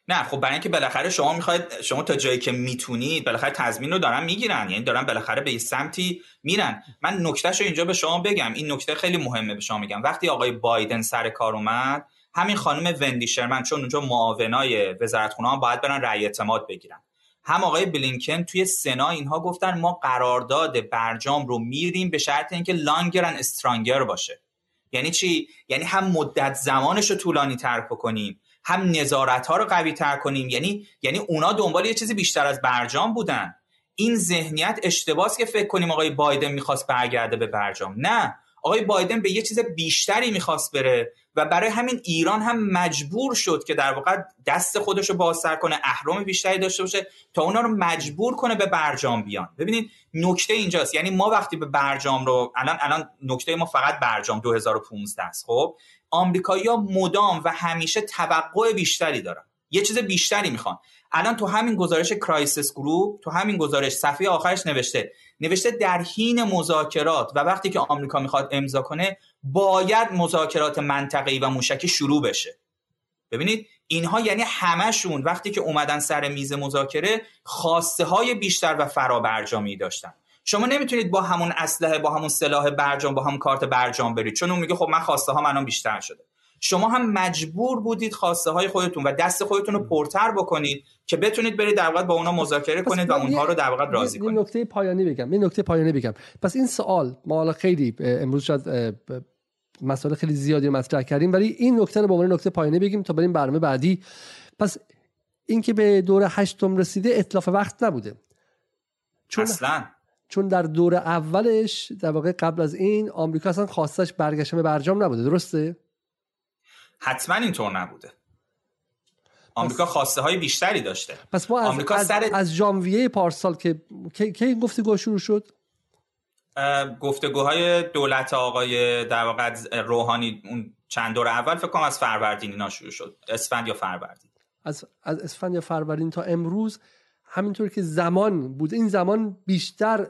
نه خب برای اینکه بالاخره شما می‌خواید شما تا جایی که می‌تونید بالاخره تضمین رو دارن می‌گیرن. یعنی دارن بالاخره به سمتی میرن. من نکتهشو اینجا به شما بگم. این نکته خیلی مهمه به شما میگم. وقتی آقای بایدن سر کار اومد همین خانم وندی شرمن چون اونجا معاونای وزارتخونه ها باید برن رأی اعتماد بگیرن. هم آقای بلینکن توی سنا اینها گفتن ما قرارداد برجام رو میریم به شرط اینکه لانگر استرانگر باشه. یعنی چی؟ یعنی هم مدت زمانش رو طولانی تر کنیم هم نظارت ها رو قوی تر کنیم. یعنی یعنی اونا دنبال یه چیزی بیشتر از برجام بودن. این ذهنیت اشتباس که فکر کنیم آقای بایدن می‌خواست برگرده به برجام. نه. آقای بایدن به یه چیز بیشتری می‌خواست بره و برای همین ایران هم مجبور شد که در واقع دست خودش رو بازتر کنه اهرم بیشتری داشته باشه تا اونا رو مجبور کنه به برجام بیان. ببینید نکته اینجاست یعنی ما وقتی به برجام رو الان الان نکته ما فقط برجام 2015 است خب؟ آمریکایی‌ها مدام و همیشه توقع بیشتری دارن. یه چیز بیشتری می‌خوان. الان تو همین گزارش Crisis Group تو همین گزارش صفحه آخرش نوشته نوشته در حین مذاکرات و وقتی که آمریکا می‌خواد امضا کنه باید مذاکرات منطقه‌ای و موشکی شروع بشه. ببینید اینها یعنی همشون وقتی که اومدن سر میز مذاکره خواسته های بیشتر و فرابرجامی داشتن. شما نمی‌تونید با همون اسلحه با همون سلاح برجام با همون کارت برجام برید. چون اون میگه خب من خواسته ها منم بیشتر شده. شما هم مجبور بودید خواسته های خودتون و دست خودتون رو پرتر بکنید که بتونید برید در واقع با اونا مذاکره کنید و اونها رو در واقع راضی کنید. نکته پایانی بگم این نکته پایانی بگم. پس این سوال ما حالا خیلی امروز شاید مسائل خیلی زیادی مطرح کردیم ولی این نکته رو به عنوان نکته پایانی بگیم تا بریم برنامه بعدی. پس اینکه به دور هشتم رسیده اطلاف وقت نبوده. چون اصلا. چون در دور اولش در واقع قبل از این آمریکا اصلا خواستش برگشتن به برجام نبوده. درسته؟ حتما اینطور نبوده. آمریکا خواسته های بیشتری داشته. پس ما از, آمریکا از, سر... از ژانویه پارسال که کی این گفتگو شروع شد؟ گفتگوهای دولت آقای در واقع روحانی اون چند دور اول فکر کنم از فروردین اینا شروع شد. اسفند یا فروردین. از از اسفند یا فروردین تا امروز همینطور که زمان بود. این زمان بیشتر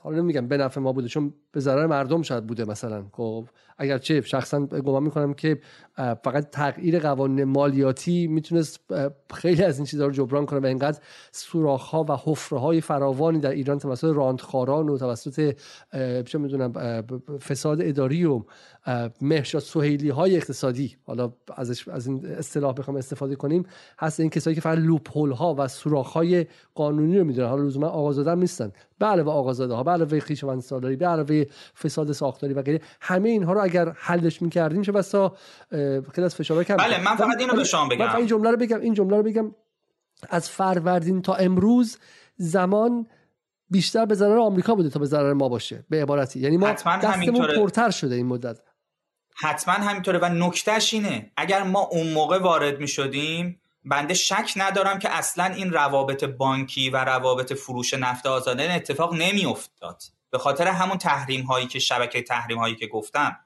حالا میگم به نفع ما بوده چون به ضرر مردم شاید بوده مثلا. خب اگرچه شخصا گمان می‌کنم که فقط تغییر قوانین مالیاتی می‌تونست خیلی از این چیزها رو جبران کنه و اینقدر سوراخ ها و حفره های فراوانی در ایران توسط راندخاران و توسط چه می‌دونم فساد اداری و مهرشاد سهیلی های اقتصادی حالا ازش از این اصطلاح بخوام استفاده کنیم هست این کسایی که فقط لوپ ها و سوراخ های قانونی رو می‌دونن. حالا لزوما آقازاده نیستن. به علاوه آقازاده ها به علاوه خویشاوند سالاری به علاوه فساد ساختاری و غیره همه اینها رو اگر حلش می‌کردیم چه بسا خیلی از فشار کم بله من فقط اینو به شما بگم. من این جمله رو بگم این جمله رو بگم. از فروردین تا امروز زمان بیشتر به ضرر آمریکا بوده تا به ضرر ما باشه به عبارتی. یعنی ما دستمون پرتر شده این مدت. حتما همینطوره و نکتهش اینه اگر ما اون موقع وارد می شدیم بنده شک ندارم که اصلا این روابط بانکی و روابط فروش نفت آزاده اتفاق نمی افتاد به خاطر همون تحریم هایی که شبکه تحریم هایی که گفتم.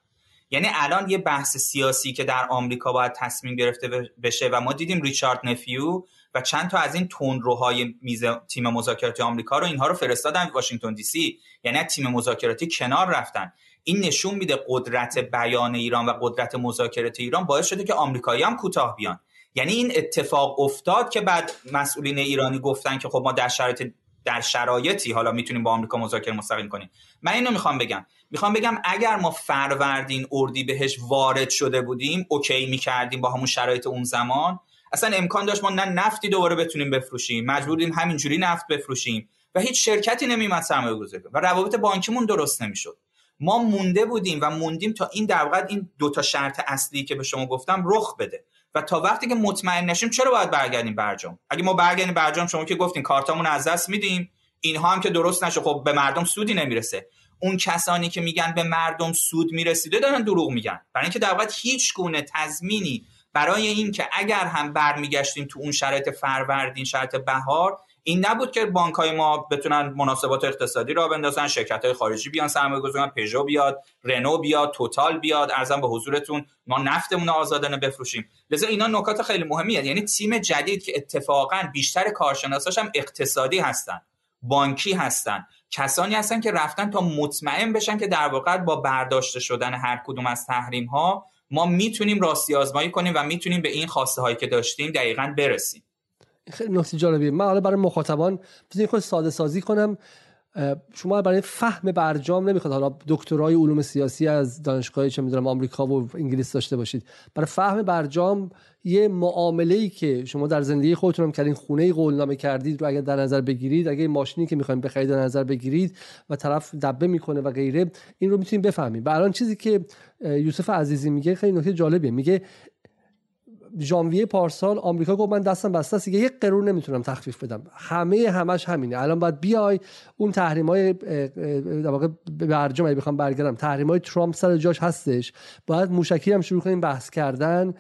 یعنی الان یه بحث سیاسی که در آمریکا باید تصمیم گرفته بشه و ما دیدیم ریچارد نفیو و چند تا از این تندروهای میز تیم مذاکراتی آمریکا رو اینها رو فرستادن واشنگتن دی سی. یعنی تیم مذاکراتی کنار رفتن. این نشون میده قدرت بیان ایران و قدرت مذاکرات ایران باعث شده که آمریکایی هم کوتاه بیان. یعنی این اتفاق افتاد که بعد مسئولین ایرانی گفتن که خب ما در شرایط در شرایطی حالا می‌تونیم با آمریکا مذاکره مستقیم کنیم. من اینو می‌خوام بگم. می‌خوام بگم اگر ما فروردین اردی بهش وارد شده بودیم اوکی می‌کردیم با همون شرایط اون زمان. اصلا امکان داشت ما نه نفتی دوباره بتونیم بفروشیم. مجبوریم همینجوری نفت بفروشیم. و هیچ شرکتی نمیمد سرمایه گذاری و روابط بانکیمون درست نمی‌شد. ما مونده بودیم و موندیم تا این در واقع این دو تا شرط اصلی که به شما گفتم رخ بده. و تا وقتی که مطمئن نشیم چرا باید برگردیم برجام؟ اگه ما برگردیم برجام شما که گفتین کارتامون از دست میدیم اینها هم که درست نشه. خب به مردم سودی نمی‌رسه. اون کسانی که میگن به مردم سود می‌رسیده دارن دروغ میگن. برای اینکه در واقع هیچ گونه تضمینی برای این که اگر هم برمیگشتیم تو اون شرایط فروردین شرایط بهار این نبود که بانک های ما بتونن مناسبات اقتصادی را بندازن شرکت های خارجی بیان سرمایه گذارن پژو بیاد رنو بیاد توتال بیاد. ارزم به حضورتون ما نفتمون آزادانه بفروشیم. لذا اینا نکات خیلی مهمیه. یعنی تیم جدید که اتفاقا بیشتر کارشناساش هم اقتصادی هستن بانکی هستن کسانی هستن که رفتن تا مطمئن بشن که در واقع با برداشته شدن هر کدوم از تحریم ها ما می‌تونیم راستی آزمایی کنیم و می‌تونیم به این خواسته هایی که داشتیم دقیقا برسیم. خیلی نکته جالبیه. من حالا برای مخاطبان بذارید خود ساده سازی کنم. شما برای فهم برجام نمی‌خواد حالا دکترای علوم سیاسی از دانشگاه چه می‌دونم آمریکا و انگلیس داشته باشید. برای فهم برجام یه معامله ای که شما در زندگی خودتون هم کردین خونه قولنامه کردید رو اگر در نظر بگیرید اگه ماشینی که می‌خواین بخرید در نظر بگیرید و طرف دبه می‌کنه و غیره این رو می‌تونید بفهمید و الان چیزی که یوسف عزیزی میگه خیلی نکته جالبیه. میگه ژانویه پارسال آمریکا گفت من دستم بسته است یک قرون نمی‌تونم تخفیف بدم. همه همش همینه. الان باید بیای اون تحریم های در واقع برجام بخوام برگردم تحریم های ترامپ سر جاش هستش. باید موشکی هم شروع کنیم بحث کردن.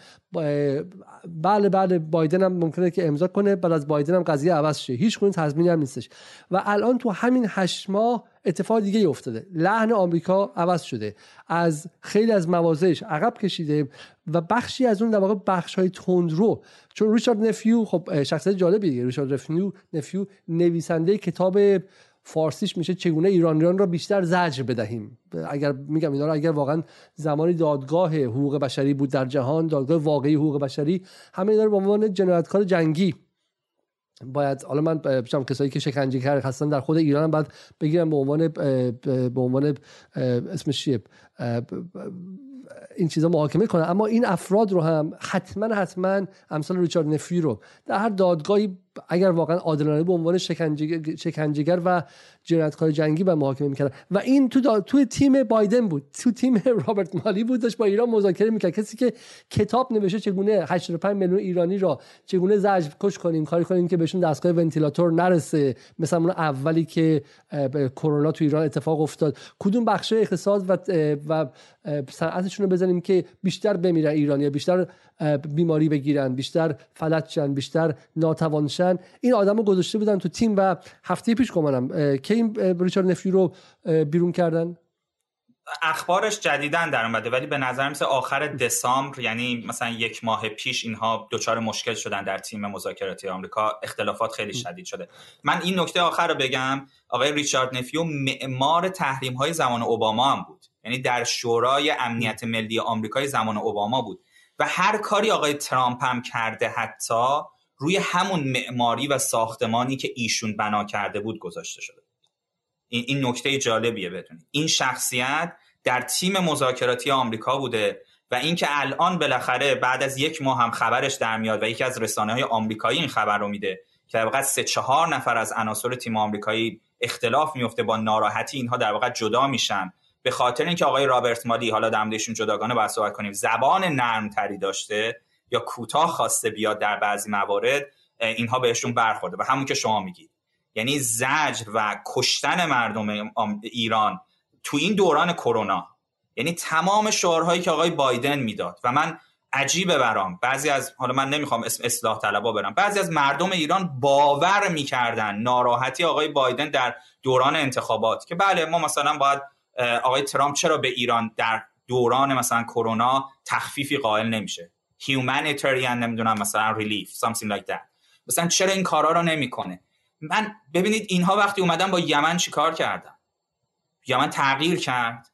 بله بله بایدن هم ممکنه که امضا کنه بعد از بایدن هم قضیه عوض شه. هیچ گونه تضمینی هم نیستش. و الان تو همین هشت ماه اتفاق دیگه افتاده. لحن آمریکا عوض شده. از خیلی از موازهش عقب کشیده و بخشی از اون در واقع بخش های تندرو چون ریچارد نفیو خب شخصیت جالبیه. ریچارد نفیو نفیو نویسنده کتاب فارسیش میشه چگونه ایرانیان را بیشتر زجر بدهیم؟ اگر میگم اینا رو اگر واقعا زمانی دادگاه حقوق بشری بود در جهان دادگاه واقعی حقوق بشری همه اینا رو به عنوان جنایتکار جنگی باید حالا من بچم کسایی که شکنجه کرد هستن در خود ایران هم بگیرم به عنوان به عنوان اسمش چیه؟ این چیزا محاکمه کنن. اما این افراد رو هم حتما حتما امثال ریچارد نفی رو در هر دادگاهی اگر واقعا عادلانه به عنوان شکنجهگر و جنایتکار جنگی به محاکمه می‌کردن. و این تو تو تیم بایدن بود. تو تیم رابرت مالی بود داشت با ایران مذاکره می‌کرد. کسی که کتاب نوشته چگونه 85 میلیون ایرانی را چگونه زجر کش کنیم کاری کنیم که بهشون دستگاه ونتیلاتور نرسه. مثلا اون اولی که کرونا تو ایران اتفاق افتاد. کدوم بخش اقتصاد و و صنعتشون رو بزنیم که بیشتر بمیرن ایرانی بیشتر بیماری بگیرن بیشتر فلج شن بیشتر ناتوان شن. این آدم رو گذاشته بودن تو تیم و هفته پیش گمانم که این ریچارد نفی رو بیرون کردن؟ اخبارش جدیدن در اومده ولی به نظر مثل آخر دسامبر یعنی مثلا یک ماه پیش اینها دچار مشکل شدن در تیم مذاکراتی آمریکا. اختلافات خیلی شدید شده. من این نکته آخر رو بگم. آقای ریچارد نفیو معمار تحریم های زمان اوباما هم بود. یعنی در شورای امنیت ملی آمریکای زمان اوباما بود. و هر کاری آقای ترامپ هم کرده حتی روی همون معماری و ساختمانی که ایشون بنا کرده بود گذاشته شده. این, این نکته جالبیه بدونید این شخصیت در تیم مذاکراتی آمریکا بوده و اینکه الان بالاخره بعد از یک ماه هم خبرش در میاد و یکی از رسانه های آمریکایی این خبر رو میده که در واقع سه چهار نفر از عناصر تیم آمریکایی اختلاف میفته با ناراحتی اینها در واقع جدا میشن. به خاطر اینکه آقای رابرت مالی حالا دمدشون جداگانه باید صحبت کنیم زبان نرم تری داشته یا کوتاه خواسته بیاد در بعضی موارد اینها بهشون برخورده. و همون که شما میگید. یعنی زجر و کشتن مردم ایران تو این دوران کرونا. یعنی تمام شعارهایی که آقای بایدن می‌داد. و من عجیبه برام. بعضی از حالا من نمی‌خوام اسم اصلاح طلبا برم. بعضی از مردم ایران باور می‌کردن ناراحتی آقای بایدن در دوران انتخابات. که بله ما مثلا باید آقای ترامپ چرا به ایران در دوران مثلا کرونا تخفیفی قائل نمیشه؟ Humanitarian نمی‌دونم مثلا ریلیف something like that. مثلا چرا این کارا رو نمی‌کنه؟ من ببینید اینها وقتی اومدن با یمن چیکار کردن؟ یمن تغییر کرد.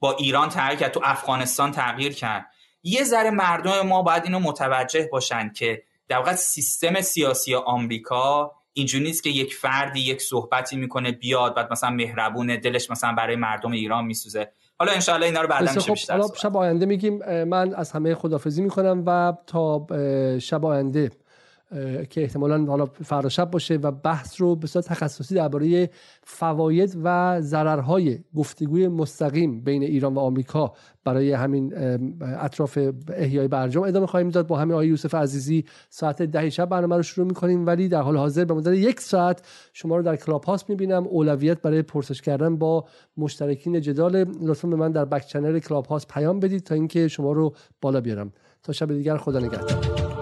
با ایران تغییر کرد. تو افغانستان تغییر کرد. یه ذره مردم ما باید اینو متوجه باشن که در واقع سیستم سیاسی آمریکا اینجوری نیست که یک فردی یک صحبتی می‌کنه بیاد بعد مثلا مهربونه دلش مثلا برای مردم ایران میسوزه. حالا انشاءالله اینا رو بعدا میشه بیشتر حالا شب آینده میگیم. من از همه خدافزی می‌کنم و تا شب آینده که احتمالا حالا فردا شب باشه و بحث رو به صورت تخصصی درباره فواید و ضررهای گفتگوی مستقیم بین ایران و آمریکا برای همین اطراف احیای برجام ادامه خواهیم داد. با همین آقای یوسف عزیزی ساعت ده شب برنامه رو شروع می‌کنیم ولی در حال حاضر به مدت یک ساعت شما رو در کلاب هاست می‌بینم. اولویت برای پرسش کردن با مشترکین جدال. لطفا به من در بک چنل کلاب هاست پیام بدید تا اینکه شما رو بالا بیارم. تا شب دیگر خدا نگهدار.